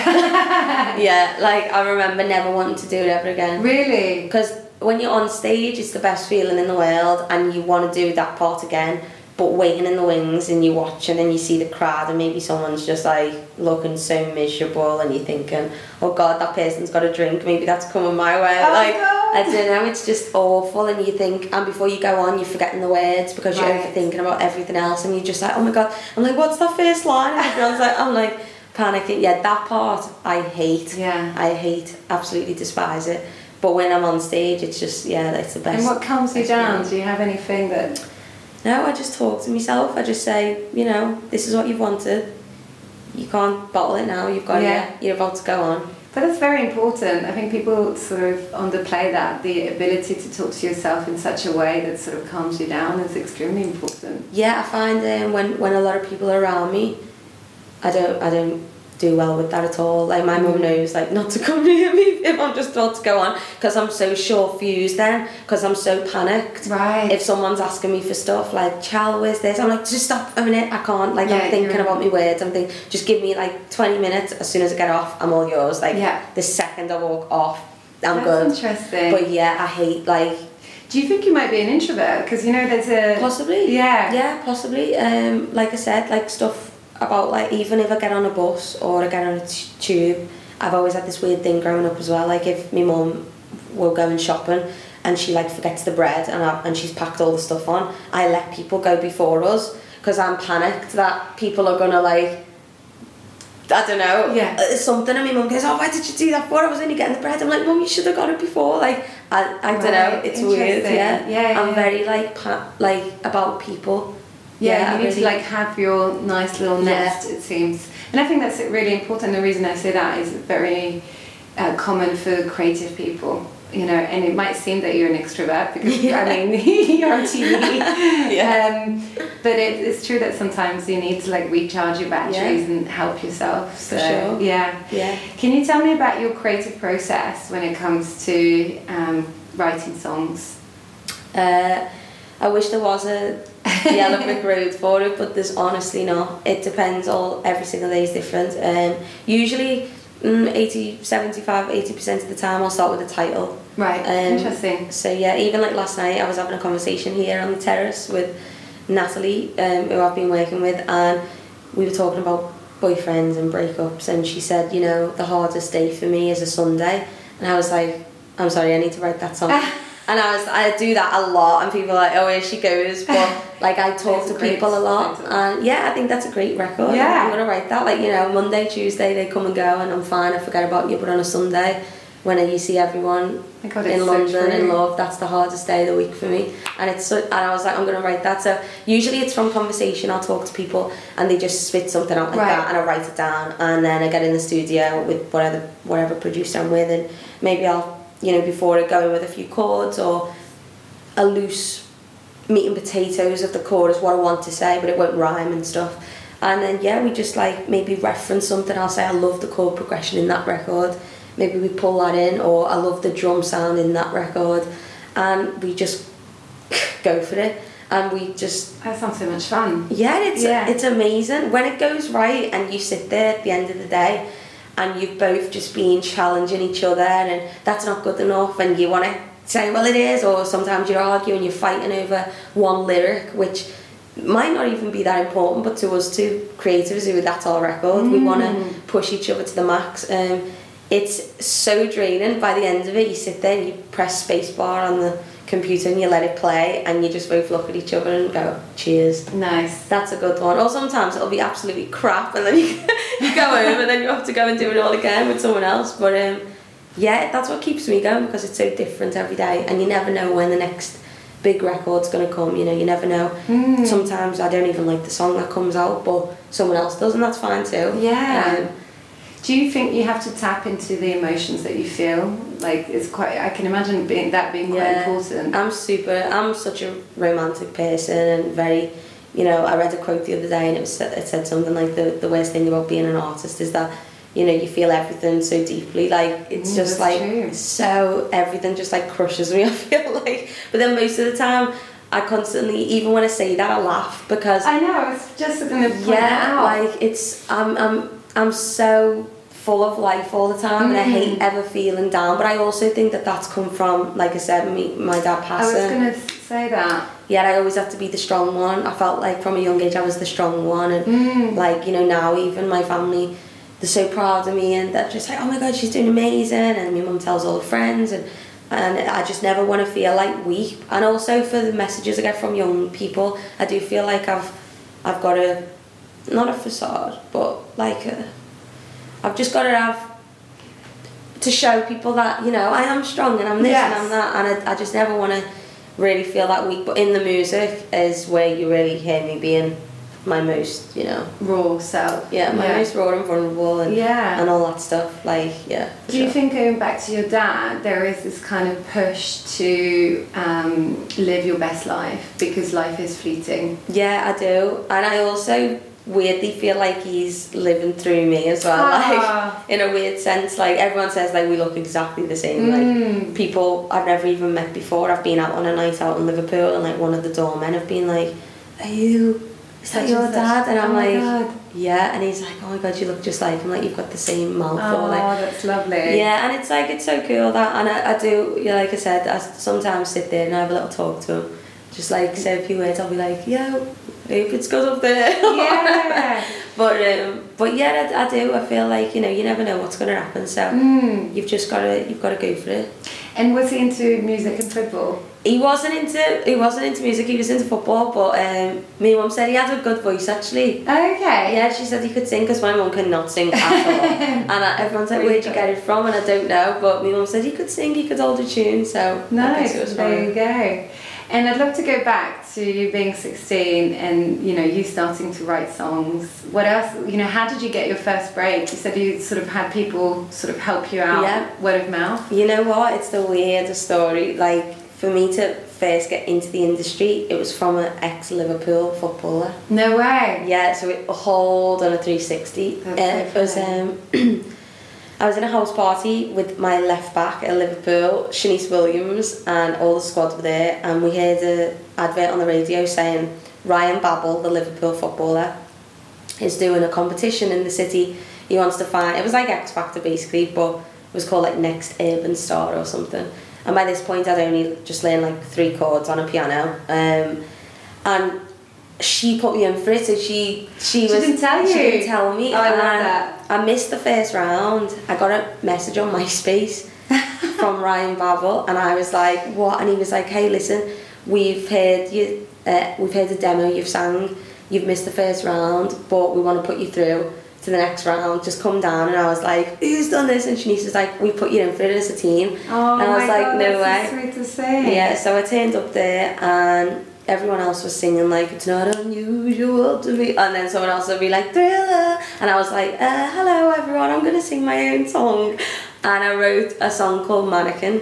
yeah, like I remember never wanting to do it ever again. Really? Because when you're on stage, it's the best feeling in the world, and you want to do that part again. But waiting in the wings, and you're watching and you see the crowd, and maybe someone's just like looking so miserable, and you're thinking, "Oh God, that person's got a drink. Maybe that's coming my way." Oh, like God. I don't know, it's just awful, and you think, and before you go on, you're forgetting the words because you're Right. overthinking about everything else, and you're just like, "Oh my God," I'm like, "What's that first line?" And everyone's like, "I'm like." Panicking, yeah, that part I hate. Yeah. I hate, absolutely despise it. But when I'm on stage, it's just yeah, it's the best. And what calms you down? Do you have anything that? No, I just talk to myself. I just say, you know, this is what you've wanted. You can't bottle it now. You've got Yeah. it. You're about to go on. But that's very important. I think people sort of underplay that. The ability to talk to yourself in such a way that sort of calms you down is extremely important. Yeah, I find um, when when a lot of people are around me, I don't I don't do well with that at all. Like my mum knows like not to come near me if I'm just about to go on because I'm so sure fused then because I'm so panicked. Right. If someone's asking me for stuff like Chal, where's this? I'm like just stop a minute. I can't. Like Yeah, I'm thinking about my words. I'm thinking just give me like 20 minutes. As soon as I get off, I'm all yours. Like Yeah. the second I walk off, I'm That's good. interesting. But yeah, I hate like Do you think you might be an introvert? Because you know there's a Possibly. Yeah. Yeah, possibly. Um, like I said, like stuff about like even if I get on a bus or I get on a t- tube, I've always had this weird thing growing up as well. Like if my mum will go and shopping and she like forgets the bread and I, and she's packed all the stuff on, I let people go before us because I'm panicked that people are gonna like. I don't know. Yeah. uh, Something, and my mum goes, "Oh, why did you do that for? I was only getting the bread." I'm like, "Mum, you should have got it before." Like, I, I don't know. It's weird. Yeah. Yeah, yeah, I'm very like pa- like about people. Yeah, I you need to like have your nice little Yeah. nest. It seems, and I think that's really important. The reason I say that is very uh, common for creative people. You know, and it might seem that you're an extrovert because I mean you're on TV. Yeah. Um, but it, it's true that sometimes you need to like recharge your batteries and help yourself. So sure. yeah. Yeah. Can you tell me about your creative process when it comes to um, writing songs? Uh, I wish there was a yellow brick road for it, but there's honestly not. It depends. All every single day is different. Um, usually, mm, 80, 75, 80 percent of the time, I'll start with a title. Right. Um, Interesting. So yeah, even like last night, I was having a conversation here on the terrace with Natalie, um, who I've been working with, and we were talking about boyfriends and breakups, and she said, you know, the hardest day for me is a Sunday, and I was like, I'm sorry, I need to write that song. And I was, I do that a lot, and people are like, oh, here she goes. But like, I talk to people a lot, and yeah, I think that's a great record. Yeah. I'm gonna write that. Like, you know, Monday, Tuesday, they come and go, and I'm fine. I forget about you. But on a Sunday, when you see everyone God, in it's so London in love, that's the hardest day of the week for me. And it's so, and I was like, I'm gonna write that. So usually it's from conversation. I'll talk to people, and they just spit something out like Right. that, and I write it down, and then I get in the studio with whatever whatever producer I'm with, and maybe I'll you know before I go with a few chords or a loose meat and potatoes of the chorus, what I want to say, but it won't rhyme and stuff. And then yeah, we just like maybe reference something. I'll say I love the chord progression in that record. Maybe we pull that in, or I love the drum sound in that record, and we just go for it. And we just That sounds so much fun. yeah, it's Yeah. it's amazing when it goes right, and you sit there at the end of the day, and you've both just been challenging each other, and that's not good enough, and you want to say, well, it is, or sometimes you're arguing, you're fighting over one lyric, which might not even be that important, but to us two creatives who that's our record, we want Mm. to push each other to the max. Um, it's so draining. By the end of it, you sit there and you press spacebar on the computer and you let it play, and you just both look at each other and go, cheers. Nice. That's a good one. Or sometimes it'll be absolutely crap, and then you, you go home and then you have to go and do it all again with someone else. But um, yeah, that's what keeps me going because it's so different every day, and you never know when the next big record's gonna come. You know, you never know. Mm. Sometimes I don't even like the song that comes out, but someone else does, and that's fine too. Yeah. Um, Do you think you have to tap into the emotions that you feel? Like it's quite. I can imagine being that being quite Yeah. important. I'm super. I'm such a romantic person and very. You know, I read a quote the other day and it was it said something like the the worst thing about being an artist is that you know you feel everything so deeply. Like it's Mm, just like true. so everything just like crushes me. I feel like, but then most of the time. I constantly, even when I say that, I laugh because I know. it's just to yeah, like it's I'm I'm I'm so full of life all the time, and I hate Mm. ever feeling down. But I also think that that's come from, like I said, me my dad passing. I was going to say that. Yeah, I always had to be the strong one. I felt like from a young age I was the strong one, and Mm. like you know now even my family, they're so proud of me, and they're just like, oh my god, she's doing amazing, and my mum tells all her friends, and and I just never want to feel like weak. And also for the messages I get from young people, I do feel like I've I've got a not a facade, but like a, I've just got to have to show people that you know I am strong and I'm this Yes. and I'm that, and I, I just never want to really feel that weak. But in the music is where you really hear me being my most, you know, Raw self. yeah, my Yeah. most raw and vulnerable and Yeah. and all that stuff. Like, yeah. Do you think going back to your dad, there is this kind of push to um, live your best life because life is fleeting? Yeah, I do, and I also weirdly feel like he's living through me as well. Ah. Like in a weird sense, like everyone says, like we look exactly the same. Mm. Like people I've never even met before. I've been out on a night out in Liverpool, and like one of the doormen have been like, "Are you?" Is that your dad? And I'm Oh like, God. yeah. And he's like, oh my god, you look just like him. Like you've got the same mouth. Oh, or like, that's lovely. yeah, and it's like it's so cool that, and I, I do, yeah, like I said, I sometimes sit there and I have a little talk to him, just like say a few words. I'll be like, yeah, hope it's good up there. Yeah. but um, but yeah, I, I do. I feel like you know, you never know what's gonna happen, so Mm. you've just gotta you've gotta go for it. And was he into music and football? He wasn't into he wasn't into music. He was into football, but um, my mum said he had a good voice actually. Okay. Yeah, she said he could sing because my mum cannot sing at all. and I, everyone's like, where'd you get it from? And I don't know, but my mum said he could sing, he could hold a tune, so Nice. it was There you go. And I'd love to go back to you being 16 and you know you starting to write songs. What else? You know, how did you get your first break? You said you sort of had people sort of help you out, Yeah. word of mouth. You know what? It's the weirdest story. Like, for me to first get into the industry, it was from an ex Liverpool footballer. No way. Yeah, so it a hold on a 360. That's Uh, so it was um, I was in a house party with my left back at Liverpool, Shanice Williams, and all the squad were there. And we heard an advert on the radio saying Ryan Babel, the Liverpool footballer, is doing a competition in the city. He wants to find it was like X Factor basically, but it was called like Next Urban Star or something. And by this point, I'd only just learned like three chords on a piano. Um, and she put me in for it, so she she, She was didn't tell She you? didn't tell me. Oh, I love that. I missed the first round. I got a message on MySpace from Ryan Babel, and I was like, "What?" And he was like, "Hey, listen, we've heard you. Uh, we've heard the demo you've sang. You've missed the first round, but we want to put you through." To the next round, just come down, and I was like, "Who's done this?" And Shanice was like, "We put you in for it as a team." Oh and I was my like, God, "No way." sweet to say. Yeah, so I turned up there and everyone else was singing like it's not unusual to be and then someone else would be like thriller and I was like uh, hello everyone I'm gonna sing my own song and I wrote a song called Mannequin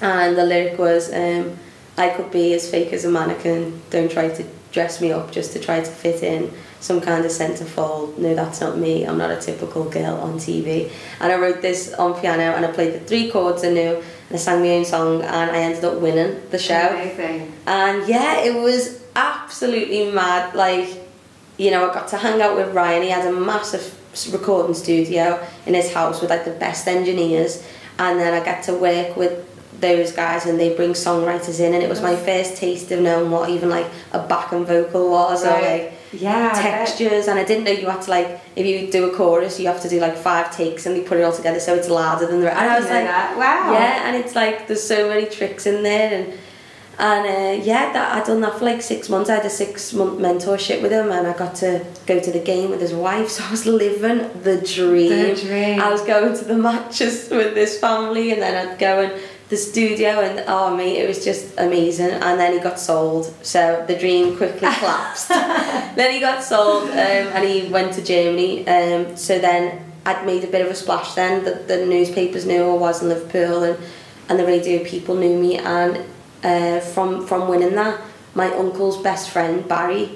and the lyric was um, I could be as fake as a mannequin don't try to dress me up just to try to fit in some kind of centerfold no that's not me I'm not a typical girl on TV and I wrote this on piano and I played the three chords I knew and I sang my own song and I ended up winning the show Amazing. and yeah, it was absolutely mad. Like, you know, I got to hang out with Ryan. He had a massive recording studio in his house with like the best engineers. And then I got to work with those guys and they bring songwriters in. And it was my first taste of knowing what even like a backing vocal was or like Yeah. Textures. And I didn't know you had to like, if you do a chorus, you have to do like five takes and they put it all together so it's louder than the rest. And I was like, that. Wow. yeah, and it's like there's so many tricks in there, and and uh, yeah, that I'd done that for like six months. I had a six month mentorship with him, and I got to go to the game with his wife. So I was living the dream. The dream. I was going to the matches with this family, and then I'd go and the studio, and oh mate, it was just amazing. And then he got sold, so the dream quickly collapsed. then he got sold, um, and he went to Germany. Um, so then I'd made a bit of a splash. Then the, the newspapers knew I was in Liverpool, and and the radio people knew me. And uh, from from winning that, my uncle's best friend Barry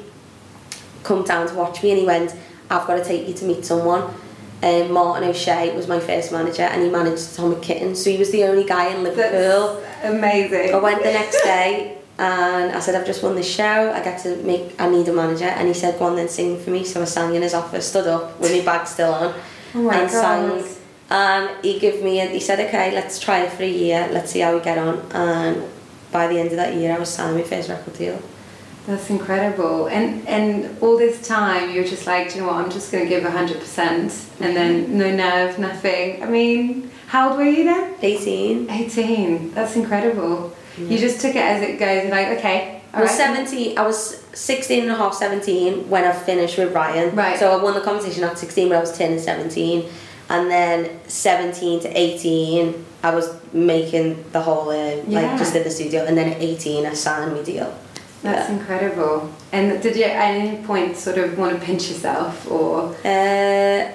come down to watch me, and he went, "I've got to take you to meet someone." Um, Martin O'Shea was my first manager, and he managed Tom McKitten, so he was the only guy in Liverpool. That's amazing. I went the next day and I said, I've just won this show. I get to make, I need a manager. And he said, go on then sing for me. So I sang in his office, stood up with my bag still on Oh and God. sang. And he gave me, he said, okay, let's try it for a year. Let's see how we get on. And by the end of that year, I was signing my first record deal. That's incredible. And and all this time you're just like, "Do you know what, I'm just gonna give hundred percent and then no nerve, nothing. I mean, how old were you then? 18. 18. That's incredible. You just took it as it goes, like, okay, I was alright. 17, I was 16 and a half, 17 when I finished with Ryan. Right. So I won the competition at 16, but I was 10 and 17. and then 17 to 18 I was making the whole uh, Yeah. like just in the studio and then at 18 I signed my deal That's incredible. And did you at any point sort of want to pinch yourself or uh,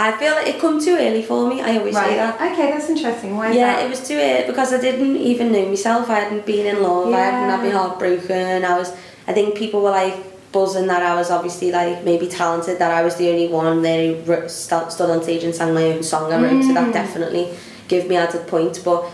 I feel like it come too early for me I always say that Okay, that's interesting. Why yeah, that? it was too early because I didn't even know myself. I hadn't been in love. Yeah. I hadn't Yeah. been heartbroken. I was. I think people were like buzzing that I was obviously like maybe talented. That I was the only one there who stood on stage and sang my own song. I wrote, so that Mm. definitely gave me added point. But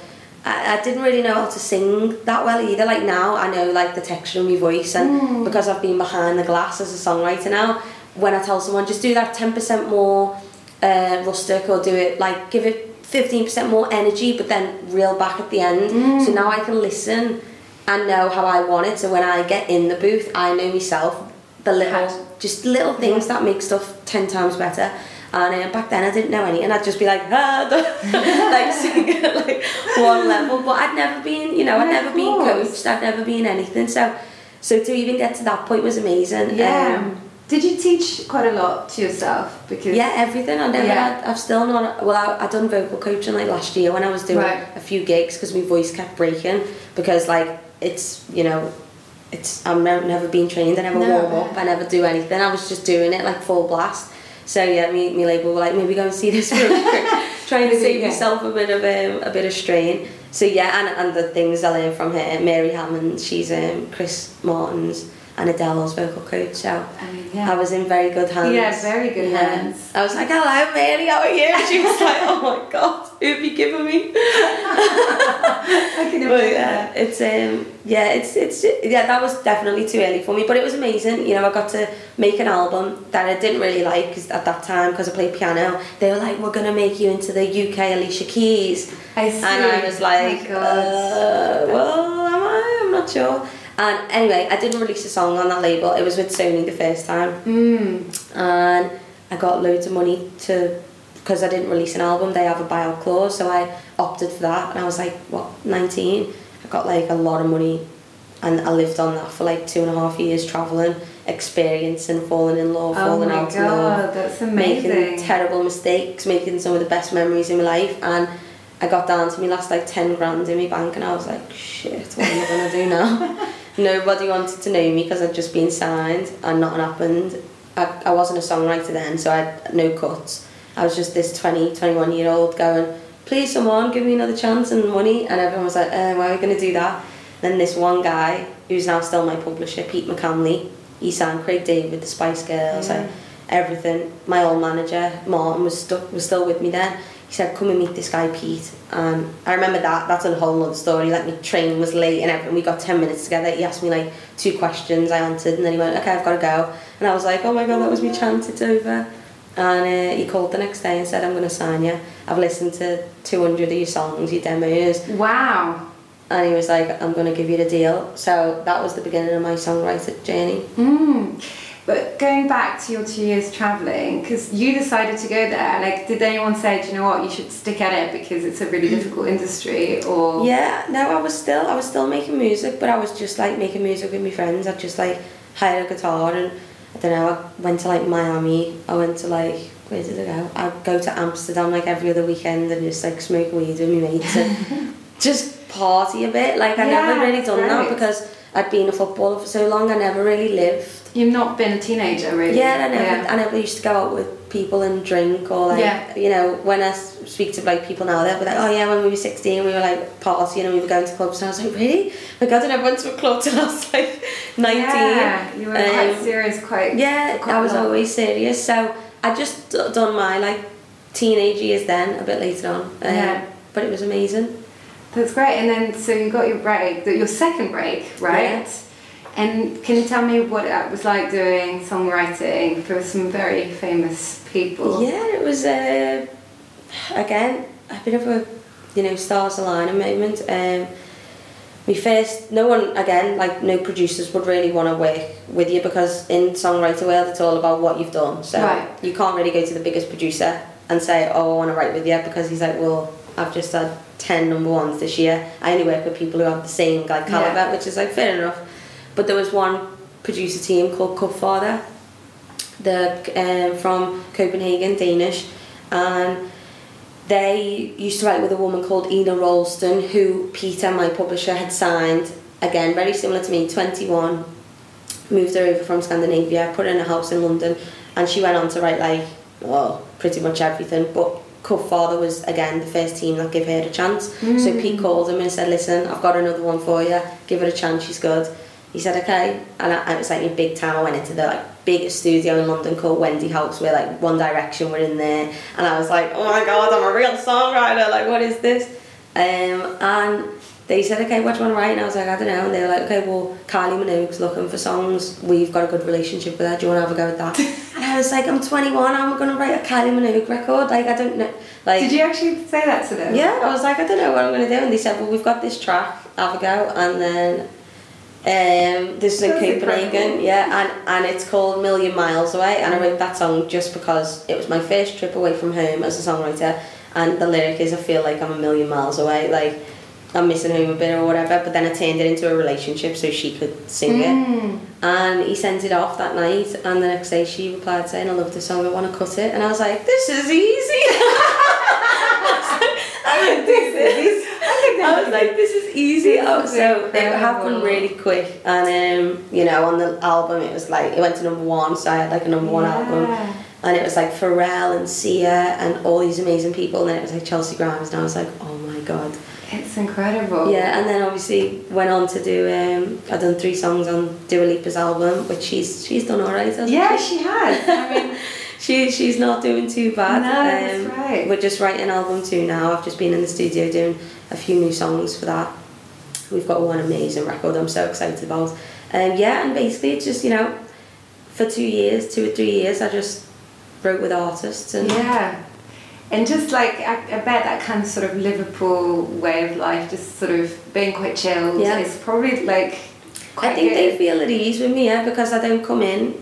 I, I didn't really know how to sing that well either. Like now, I know like the texture of my voice, and Mm. because I've been behind the glass as a songwriter now, when I tell someone just do that ten percent more uh, rustic or do it like give it 15% more energy but then reel back at the end. So now I can listen and know how I want it. So when I get in the booth I know myself the little just little things that make stuff 10 times better and uh, back then I didn't know any and I'd just be like ah, like sing at like one level but I'd never been you know I'd never been coached I'd never been anything so so to even get to that point was amazing Yeah. um, did you teach quite a lot to yourself? Because yeah, everything. I never Yeah. had. I've still not. Well, I I done vocal coaching like last year when I was doing Right. a few gigs because my voice kept breaking because like it's you know. It's I've never, never been trained. I never No. warm up. I never do anything. I was just doing it like full blast. So yeah, me, me label were like maybe go and see this for trying to save Yeah. yourself a bit of um, a bit of strain. So yeah, and and the things I learned from her, Mary Hammond, she's um, Chris Martin's and Adele's vocal coach. So I mean, yeah. I was in very good hands. Yeah, very good Yeah. hands. I was like, hello, Mary, how are you? She was like, oh my god, who have you given me? I can But yeah, that. it's um, yeah, it's it's yeah, that was definitely too early for me, but it was amazing. You know, I got to make an album that I didn't really like 'cause at that time because I played piano. They were like, we're gonna make you into the UK Alicia Keys, I see. and I was like, oh uh, well, am I? I'm not sure. And anyway, I didn't release a song on that label. It was with Sony the first time. Mm. and I got loads of money to because I didn't release an album. They have a buyout clause so I opted for that. And I was like what 19 I got like a lot of money. And I lived on that for like two and a half years travelling experiencing falling in love Oh falling out in love that's amazing. making terrible mistakes making some of the best memories in my life. And I got down to me last like 10 grand in my bank and I was like shit what am I gonna do now nobody wanted to know me because I'd just been signed and nothing happened. I, I wasn't a songwriter then so I had no cuts. I was just this 20 21 year old going please someone give me another chance and money. And everyone was like uh, why are we going to do that? Then this one guy who's now still my publisher Pete McCamley he signed Craig David the Spice Girls Yeah. and everything. My old manager Martin was stuck was still with me then he said come and meet this guy Pete. And I remember that. That's a whole other story. Like my train was late and everything we got 10 minutes together. He asked me like two questions. I answered and then he went okay I've got to go. And I was like oh my god that was my chance. It's over. And uh, he called the next day and said I'm going to sign you I've listened to 200 of your songs your demos. Wow. and he was like I'm going to give you the deal. So that was the beginning of my songwriter journey. Mm. But going back to your two years traveling, because you decided to go there, like, did anyone say, do you know what, you should stick at it because it's a really mm. difficult industry, or Yeah, no, I was still I was still making music, but I was just like making music with my friends. I just like hired a guitar and I don't know. I went to like Miami. I went to like where did I go? I go to Amsterdam like every other weekend and just like smoke weed with my mates and just party a bit. Like I Yeah, never really done right. that because I'd been a footballer for so long. I never really lived. you've not been a teenager, really? Yeah, I never, Yeah. I never used to go out with people and drink or like, Yeah. you know, when I speak to like people now, they'll be like, oh yeah, when we were 16, we were like partying and we were going to clubs. And I was like, really? Like, I never went to a club till I was like 19. Yeah, you were quite Um, serious, quite. Yeah, quite I was long. always serious. So I just d- done my like teenage years then, a bit later on. Um, Yeah. But it was amazing. That's great. And then, so you got your break, your second break, right? And can you tell me what it was like doing songwriting for some very famous people? Yeah, it was uh, again a bit of a you know stars aligning moment. Um, we first, no one again like no producers would really want to work with you because in songwriter world it's all about what you've done. So Right. you can't really go to the biggest producer and say, oh, I want to write with you because he's like, well, I've just had ten number ones this year. I only work with people who have the same like caliber, Yeah. which is like fair enough. But there was one producer team called Cutfather the um, from Copenhagen, Danish, and they used to write with a woman called Ina Wroldsen, who Peter, my publisher, had signed. Again, very similar to me, 21, moved her over from Scandinavia, put her in a house in London, and she went on to write like, well, pretty much everything. But Cutfather was again the first team that gave her a chance. Mm. So Pete called him and said, "Listen, I've got another one for you. Give it a chance. She's good." He said, "Okay," and I, I was like in big time. I went into the like biggest studio in London called Wendy House, where like One Direction were in there, and I was like, "Oh my god, I'm a real songwriter! Like, what is this?" Um, and they said, okay, what do you want to write? And I was like, I don't know. And they were like, okay, well, Kylie Minogue's looking for songs. We've got a good relationship with her. Do you want to have a go at that? and I was like, I'm 21. I'm going to write a Kylie Minogue record. Like, I don't know. Like, Did you actually say that to them? Yeah. I was like, I don't know what I'm going to do. And they said, well, we've got this track. Have a go. And then um, this is in Copenhagen. Yeah. And, and it's called Million Miles Away. And I wrote that song just because it was my first trip away from home as a songwriter. And the lyric is, I feel like I'm a million miles away. Like, I'm missing home a bit or whatever. But then I turned it into a relationship so she could sing mm. it. And he sent it off that night. And the next day she replied saying, I love the song, I want to cut it. And I was like, this is easy. I was this is. I was like, this is easy. Oh, so it happened really quick. And, um, you know, on the album, it was like, it went to number one. So I had like a number one album and it was like Pharrell and Sia and all these amazing people and then it was like Chelcee Grimes and I was like oh my god it's incredible. Yeah, and then obviously went on to do. Um, I've done three songs on Dua Lipa's album, which she's she's done alright. Yeah, she? she has. I mean, she she's not doing too bad. No, um, that's right. We're just writing album two now. I've just been in the studio doing a few new songs for that. We've got one amazing record. I'm so excited about. Um, yeah, and basically it's just you know, for two years, two or three years, I just wrote with artists and yeah and just like I, bet that kind of sort of Liverpool way of life, just sort of being quite chilled, yeah. is probably like. I think good. they feel at ease with me, yeah, because I don't come in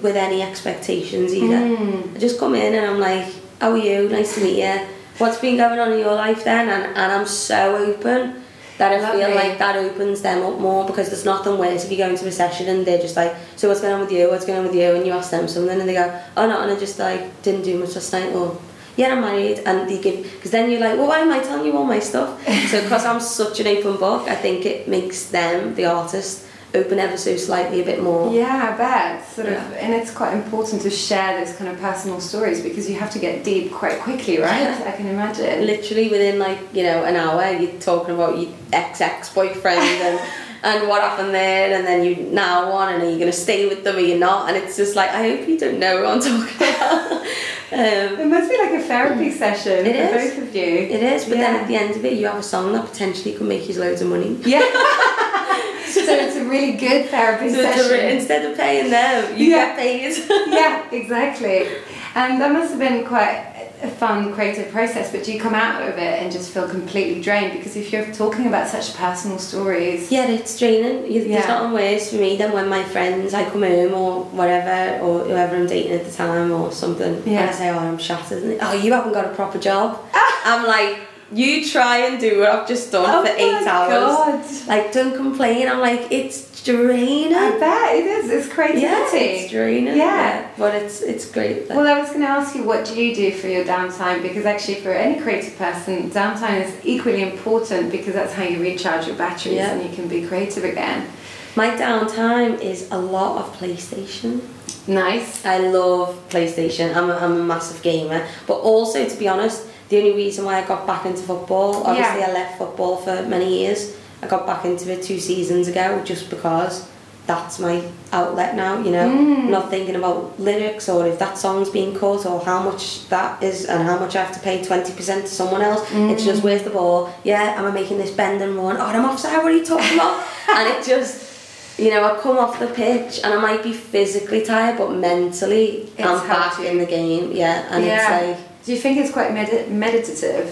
with any expectations either. Mm. I just come in and I'm like, "How are you? Nice to meet you. What's been going on in your life then?" And and I'm so open that I Lovely. feel like that opens them up more because there's nothing worse if you go into a session and they're just like, so what's going on with you? What's going on with you? And you ask them something and they go, oh no, and I just like didn't do much last night or yeah, I'm married, and they give because then you're like, well, why am I telling you all my stuff? so because I'm such an open book, I think it makes them, the artist, open ever so slightly a bit more. Yeah, I bet. Sort yeah. of, and it's quite important to share those kind of personal stories because you have to get deep quite quickly, right? Yeah. I can imagine. Literally within like you know an hour, you're talking about your ex ex boyfriend and. And what happened there, and then you now want, and are you going to stay with them or you're not? And it's just like, I hope you don't know what I'm talking about. Um, it must be like a therapy session it for is. both of you. It is, but yeah. then at the end of it, you have a song that potentially could make you loads of money. Yeah. so it's a really good therapy so session. Instead of paying them, you yeah. get paid. yeah, exactly. And that must have been quite a fun creative process, but do you come out of it and just feel completely drained? Because if you're talking about such personal stories. Yeah, it's draining. There's yeah. nothing worse for me than when my friends, I come home or whatever, or whoever I'm dating at the time or something, yeah. and I say, oh, I'm shattered. Oh, you haven't got a proper job. I'm like, you try and do what I've just done oh for eight hours. God. Like, don't complain. I'm like, it's draining. I bet it is. It's creativity. Yeah, it's draining. Yeah. yeah. but it's it's great. Well, I was going to ask you, what do you do for your downtime? Because actually, for any creative person, downtime is equally important because that's how you recharge your batteries yeah. and you can be creative again. My downtime is a lot of PlayStation. Nice. I love PlayStation. I'm a, I'm a massive gamer, but also to be honest, the only reason why I got back into football, obviously yeah. I left football for many years I got back into it two seasons ago just because that's my outlet now, you know. Mm. not thinking about lyrics or if that song's being cut or how much that is and how much I have to pay 20% to someone else. Mm. It's just, where's the ball? Yeah, am I making this bend and run? Oh, I'm offside, what are you talking about? and it just, you know, I come off the pitch and I might be physically tired, but mentally it's I'm back in the game, yeah. And yeah. it's like. Do you think it's quite med- meditative?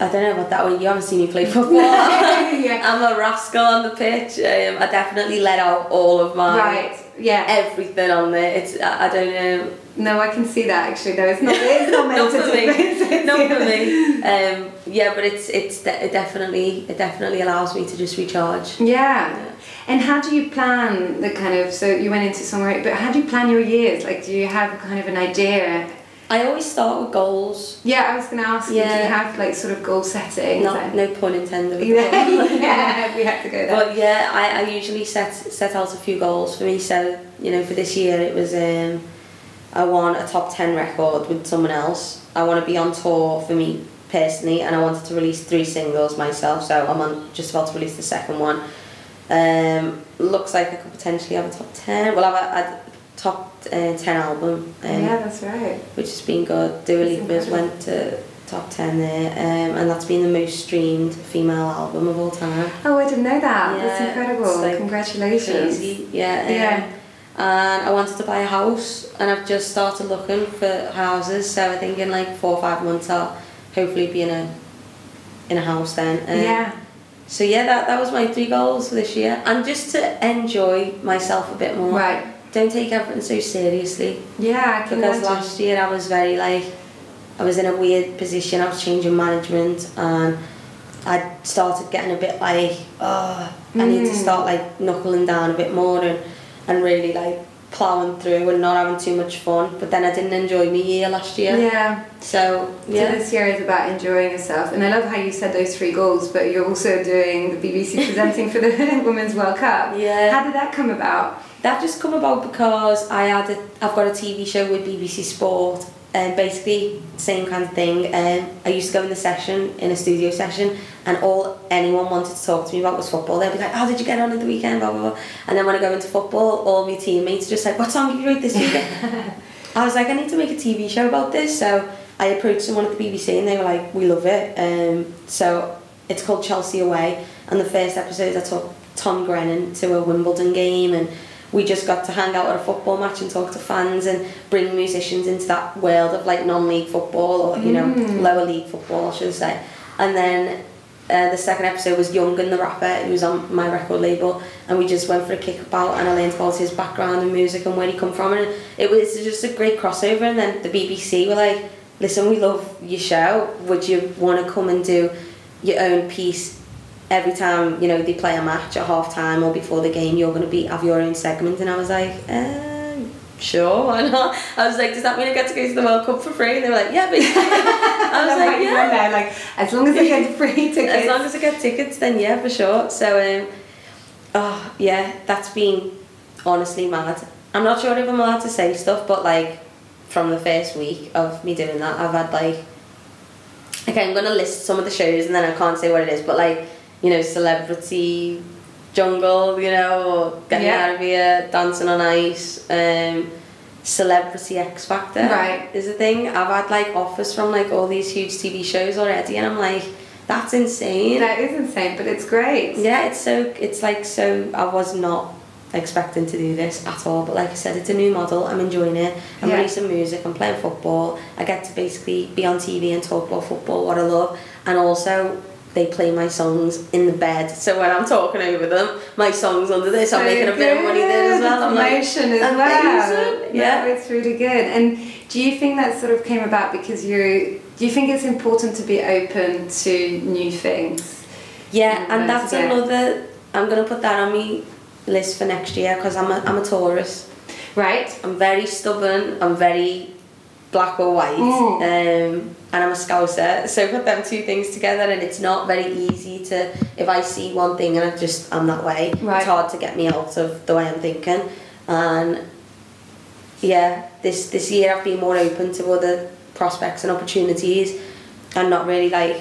I don't know about that one. You haven't seen me play football. yeah. I'm a rascal on the pitch. Um, I definitely let out all of my right. Yeah. Everything on there. It's I, I don't know. No, I can see that actually. No, it's not. It's not not for me. not for me. Um, yeah, but it's it's de- it definitely it definitely allows me to just recharge. Yeah. yeah. And how do you plan the kind of so you went into somewhere, but how do you plan your years? Like, do you have kind of an idea I always start with goals. Yeah, I was going to ask you, do you have like sort of goal setting? Not, no pun intended. yeah, we had to go there. But yeah, I, I usually set set out a few goals for me. So you know, for this year it was um, I want a top ten record with someone else. I want to be on tour for me personally, and I wanted to release three singles myself. So I'm on just about to release the second one. Um, looks like I could potentially have a top ten. Well, I've a top uh, ten album. Um, yeah, that's right. which has been good. Dua Lipa's went to top 10 there um, and that's been the most streamed female album of all time. Oh, I didn't know that. that's incredible. like Congratulations. Crazy, yeah. um, Yeah. And I wanted to buy a house and I've just started looking for houses so I think in like four or five months I'll hopefully be in a in a house then. Um, yeah. So yeah, that, that was my three goals for this year and just to enjoy myself a bit more. Right. Don't take everything so seriously. Yeah, I can because imagine. last year I was very like I was in a weird position. I was changing management and I started getting a bit like oh I need to Mm. start like knuckling down a bit more and and really like plowing through and not having too much fun. But then I didn't enjoy my year last year. Yeah. So yeah. So this year is about enjoying yourself, and I love how you said those three goals. But you're also doing the BBC presenting for the Women's World Cup. Yeah. How did that come about? That just come about because I had a, I've got a TV show with BBC Sport and basically same kind of thing. Um, I used to go in the session in a studio session and all anyone wanted to talk to me about was football. They'd be like, "How did you get on at the weekend?" Blah blah blah. And then when I go into football, all my teammates are just like, "What song did you write this weekend?" I was like, "I need to make a TV show about this." So I approached someone at the BBC and they were like, "We love it." Um, so it's called Chelcee Away, and the first episode I took Tom Grennan to a Wimbledon game and we just got to hang out at a football match and talk to fans and bring musicians into that world of like non-league football or you know Mm. lower league football I should say and then uh, the second episode was Yungen the rapper he was on my record label and we just went for a kick about and I learned about his background and music and where he come from and it was just a great crossover and then the BBC were like listen we love your show would you want to come and do your own piece every time you know they play a match at half time or before the game you're going to be have your own segment. And I was like um, sure why not? I was like does that mean I get to go to the World Cup for free? And they were like yeah basically. I was like yeah. Like as long as I get free tickets. as long as I get tickets then yeah for sure. So um, oh yeah that's been honestly mad. I'm not sure if I'm allowed to say stuff but like from the first week of me doing that I've had like okay I'm gonna list some of the shows and then I can't say what it is but like you know celebrity jungle you know or getting Yeah. out of here dancing on ice um celebrity X Factor Right. is a thing I've had like offers from like all these huge TV shows already and I'm like that's insane that is insane, but it's great. yeah it's so it's like so I was not expecting to do this at all but like I said it's a new model I'm enjoying it I'm Yeah. releasing music I'm playing football I get to basically be on TV and talk about football what I love and also they play my songs in the bed so when I'm talking over them my songs under this I'm So making a bit of money there as well I'm like Promotion as well. amazing. yeah No, it's really good. And do you think that sort of came about because you do you think it's important to be open to new things? Yeah, and that's yeah. another. I'm gonna put that on my list for next year because I'm a, I'm a Taurus. Right? I'm very stubborn. I'm very black or white, Mm. um, and I'm a Scouser. So put them two things together, and it's not very easy to. If I see one thing and I just I'm that way, Right. it's hard to get me out of the way I'm thinking. And yeah, this this year I've been more open to other prospects and opportunities, and not really like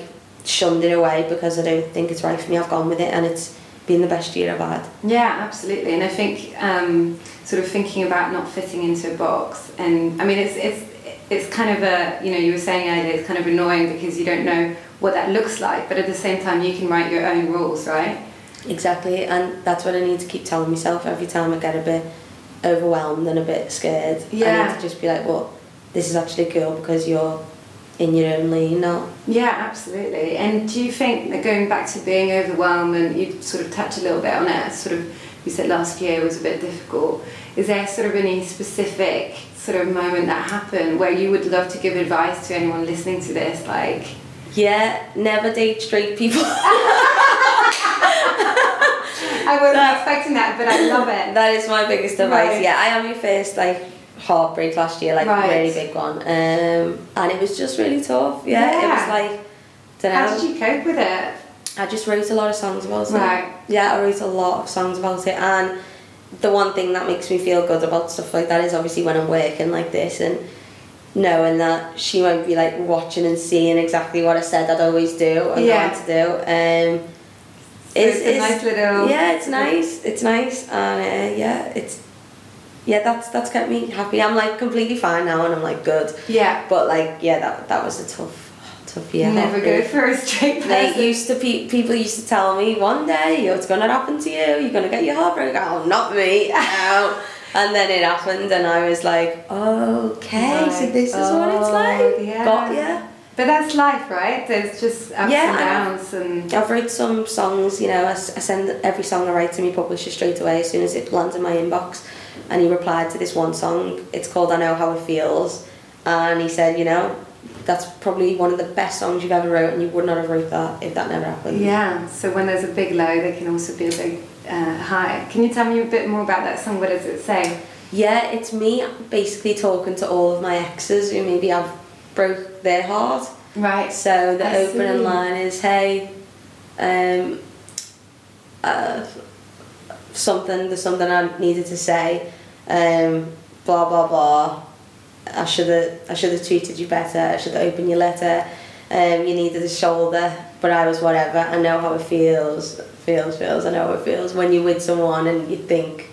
shunned it away because I don't think it's right for me. I've gone with it, and it's been the best year I've had. Yeah, absolutely. And I think um, sort of thinking about not fitting into a box, and I mean, it's it's it's kind of a you know you were saying earlier, it's kind of annoying because you don't know what that looks like, but at the same time you can write your own rules, right? Exactly, and that's what I need to keep telling myself every time I get a bit overwhelmed and a bit scared. yeah. I need to just be like, well, this is actually cool because you're in your own lane now. Yeah, absolutely. And do you think that going back to being overwhelmed, and you sort of touched a little bit on it, sort of you said last year was a bit difficult. Is there sort of any specific sort of moment that happened where you would love to give advice to anyone listening to this? Like, Yeah, never date straight people. I wasn't That- expecting that, but I love it. that is my biggest advice. Right. Yeah, I am your first like heartbreak last year, like Right. really big one, um, and it was just really tough. Yeah, it was like, don't know. How did you cope with it? I just wrote a lot of songs about it. Right. Yeah, I wrote a lot of songs about it, and the one thing that makes me feel good about stuff like that is obviously when I'm working like this and knowing that she won't be like watching and seeing exactly what I said I'd always do and Yeah. want to do. Um, So it's a nice little- yeah, it's nice. It's nice, and uh, yeah, it's yeah, that's that's kept me happy. I'm like completely fine now, and I'm like good. Yeah. But like, yeah, that that was a tough, year. Never go for a straight person. They used to pe- people used to tell me one day it's gonna happen to you. You're gonna get your heart broken. Oh, not me. No. and then it happened, and I was like, okay, so this is what it's Oh, like. yeah. Got ya. But that's life, right? There's just ups Yeah, and I downs and I've read some songs. You know, I send every song I write to my publisher straight away as soon as it lands in my inbox. And he replied to this one song. It's called "I Know How It Feels," and he said, you know. That's probably one of the best songs you've ever wrote, and you would not have wrote that if that never happened. yeah. So when there's a big low, there can also be a big uh, high. Can you tell me a bit more about that song? What does it say? Yeah, it's me basically talking to all of my exes who maybe I've broke their heart. Right. So the I opening see. line is, "Hey, um, uh, something. There's something I needed to say. Um, blah blah blah. I should have. I should have treated you better. I should have opened your letter. Um, you needed a shoulder, but I was whatever. I know how it feels. Feels feels. I know how it feels when you're with someone and you think."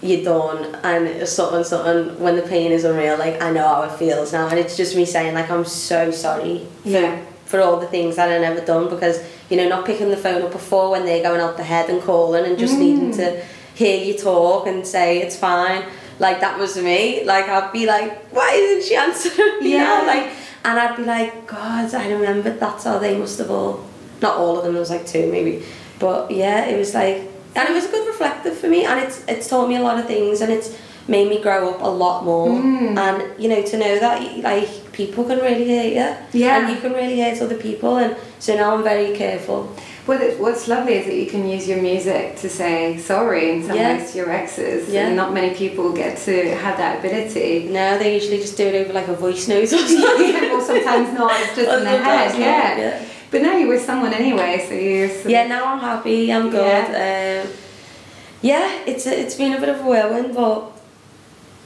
you're done and something something when the pain is unreal like I know how it feels now and it's just me saying like I'm so sorry for, Yeah. for all the things that I never done because you know not picking the phone up before when they're going out the head and calling and just needing to hear you talk and say it's fine like that was me like I'd be like why isn't she answering me Yeah. like and I'd be like God I remember that's how they must have all not all of them there was like two maybe but yeah it was like and it was a good reflective for me and it's it's taught me a lot of things and it's made me grow up a lot more Mm. and you know to know that like people can really hurt you Yeah. and you can really hurt other people and so now I'm very careful Well, it- what's lovely is that you can use your music to say sorry in some Yeah. ways to your exes. Yeah. And not many people get to have that ability. no they usually just do it over like a voice note or something or sometimes not, it's just in their head, not, yeah. yeah. But now you're with someone anyway, so you're sort yeah now I'm happy I'm good um, yeah it's a, it's been a bit of a whirlwind but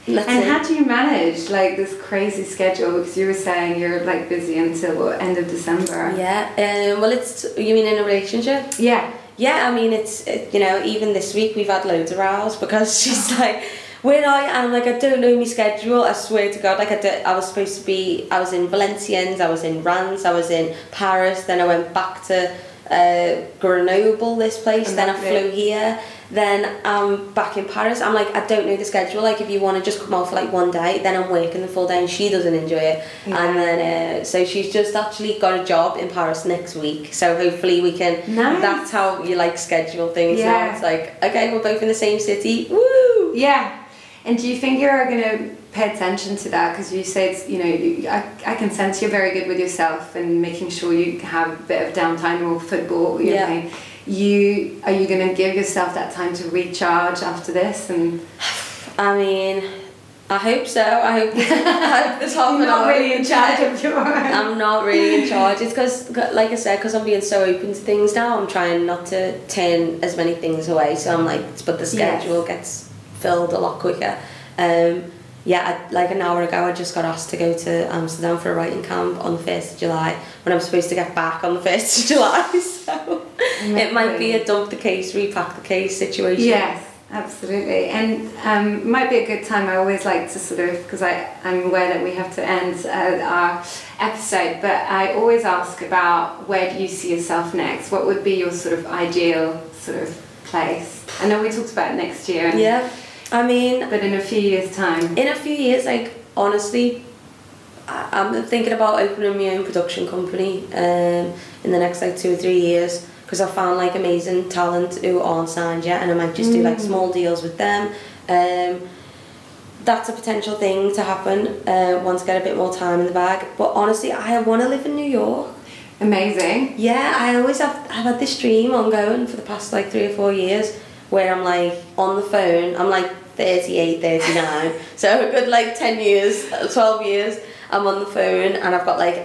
And how do you manage like this crazy schedule? Because you were saying you're like busy until what, end of December. yeah um, well it's you mean in a relationship Yeah. Yeah, I mean, it's, it, you know, even this week we've had loads of rows because she's like, where are you? And I'm like, I don't know my schedule. I swear to God, like I, did, I was supposed to be, I was in Valenciennes, I was in Reims, I was in Paris, then I went back to uh, Grenoble, this place, And then I flew it. here, then I'm back in Paris. I'm like, I don't know the schedule. Like, if you want to just come out for like one day, then I'm working the full day and she doesn't enjoy it. Yeah. And then, uh, so she's just actually got a job in Paris next week. So hopefully we can, Nice. that's how you like schedule things Yeah. now. It's like, okay, we're both in the same city. Woo! Yeah. And do you think you're going to pay attention to that? Because you said, you know, I, I can sense you're very good with yourself and making sure you have a bit of downtime or football. You Yeah. know, you are you going to give yourself that time to recharge after this? And I mean, I hope so. I hope this, I hope this half you're not really in charge of your. I'm not really in charge. It's because, like I said, because I'm being so open to things now, I'm trying not to turn as many things away. So I'm like, but the Yes. schedule gets filled a lot quicker. Um, yeah, I, like an hour ago, I just got asked to go to Amsterdam for a writing camp on the 1st of July when I'm supposed to get back on the 1st of July. So it might be a dump the case, repack the case situation. Yes, absolutely. And um, might be a good time. I always like to sort of, because I'm aware that we have to end uh, our episode, but I always ask about where do you see yourself next? What would be your sort of ideal sort of place? I know we talked about next year, and- Yeah. I mean, but in a few years' time. in a few years, like honestly, I'm thinking about opening my own production company um, in the next like two or three years because I found like amazing talent who aren't signed yet, and I might just do like Mm. small deals with them. Um, that's a potential thing to happen uh, once I get a bit more time in the bag. But honestly, I want to live in New York. Amazing. Yeah, I always have I've had this dream ongoing for the past like three or four years where I'm like on the phone, I'm like 38, 39. so a good like 10 years, uh, 12 years. I'm on the phone and I've got like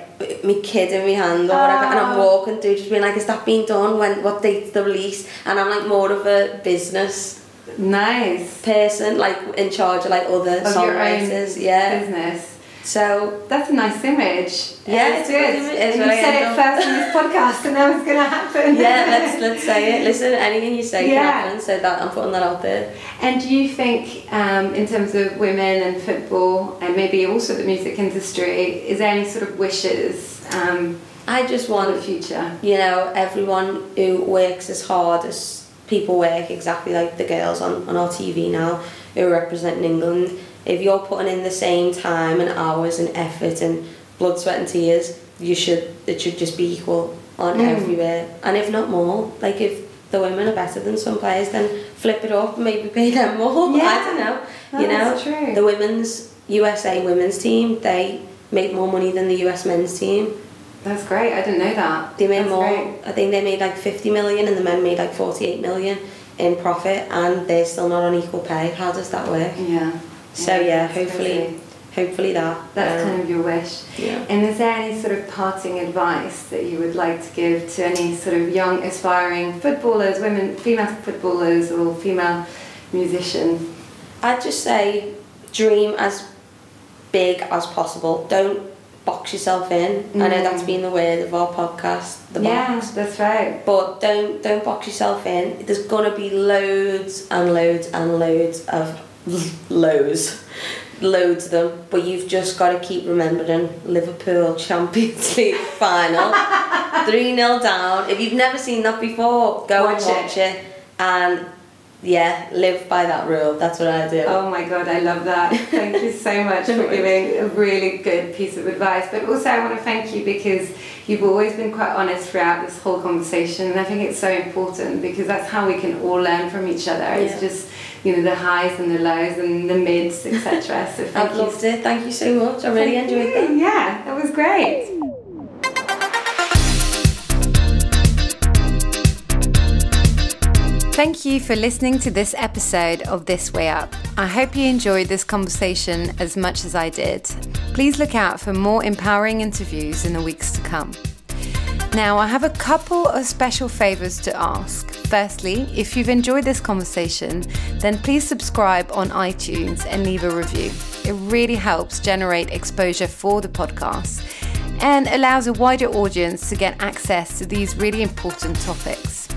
my kid in my hand or whatever, and I'm Oh. walking through just being like, is that being done? When what date's the release? And I'm like more of a business Nice. person, like in charge of like other Of songwriters. Yeah. business. So That's a nice image. Yeah, It's it's good. good image. It's and you said it first in this podcast, and now it's going to happen. yeah, let's let's say it. Listen, anything you say Yeah. can happen. So that I'm putting that out there. And do you think, um, in terms of women and football, and maybe also the music industry, is there any sort of wishes um, I just want the future? you know, everyone who works as hard as people work, exactly like the girls on, on our TV now who are representing England, if you're putting in the same time and hours and effort and blood, sweat and tears, you should it should just be equal on Mm. everywhere. And if not more, like if the women are better than some players, then flip it up, maybe pay them more. Yeah. I don't know. No, you know, true. the women's USA women's team, they make more money than the US men's team. That's great. I didn't know that. They made That's more. great. I think they made like 50 million and the men made like 48 million in profit and they're still not on equal pay. How does that work? Yeah. So yeah, that's hopefully, hopefully that. That's um, kind of your wish. yeah. And is there any sort of parting advice that you would like to give to any sort of young aspiring footballers, women, female footballers, or female musicians? I'd just say dream as big as possible. Don't box yourself in. I know that's been the word of our podcast, the yeah, box. that's right. But don't don't box yourself in. There's gonna be loads and loads and loads of loads, loads of them. But you've just got to keep remembering Liverpool Champions League final, three 0 down. If you've never seen that before, go Watch and watch it. and yeah, live by that rule. That's what I do. Oh my god, I love that. Thank you so much for giving a really good piece of advice. But also, I want to thank you because you've always been quite honest throughout this whole conversation, and I think it's so important because that's how we can all learn from each other. It's just you know the highs and the lows and the mids, etc. So thank I've you. loved it. Thank you so much. I really Thank enjoyed you. that. Yeah, that was great. Thank you for listening to this episode of This Way Up. I hope you enjoyed this conversation as much as I did. Please look out for more empowering interviews in the weeks to come. Now, I have a couple of special favors to ask. Firstly, if you've enjoyed this conversation, then please subscribe on iTunes and leave a review. It really helps generate exposure for the podcast and allows a wider audience to get access to these really important topics.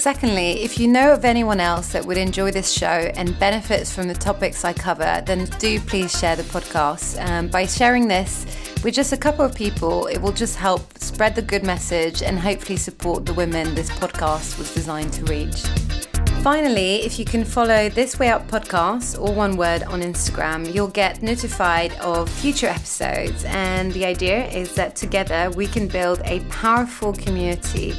Secondly, if you know of anyone else that would enjoy this show and benefits from the topics I cover, then do please share the podcast. Um, by sharing this with just a couple of people, it will just help spread the good message and hopefully support the women this podcast was designed to reach. Finally, if you can follow This Way Up podcast, or one word, on Instagram, you'll get notified of future episodes. And the idea is that together we can build a powerful community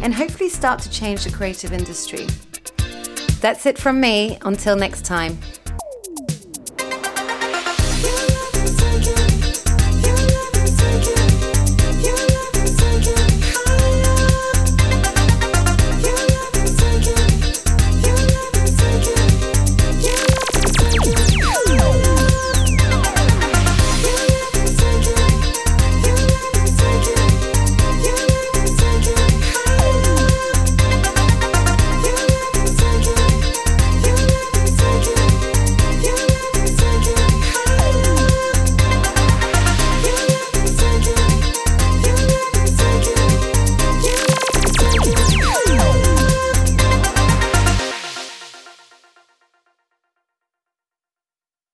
and hopefully start to change the creative industry. That's it from me. Until next time.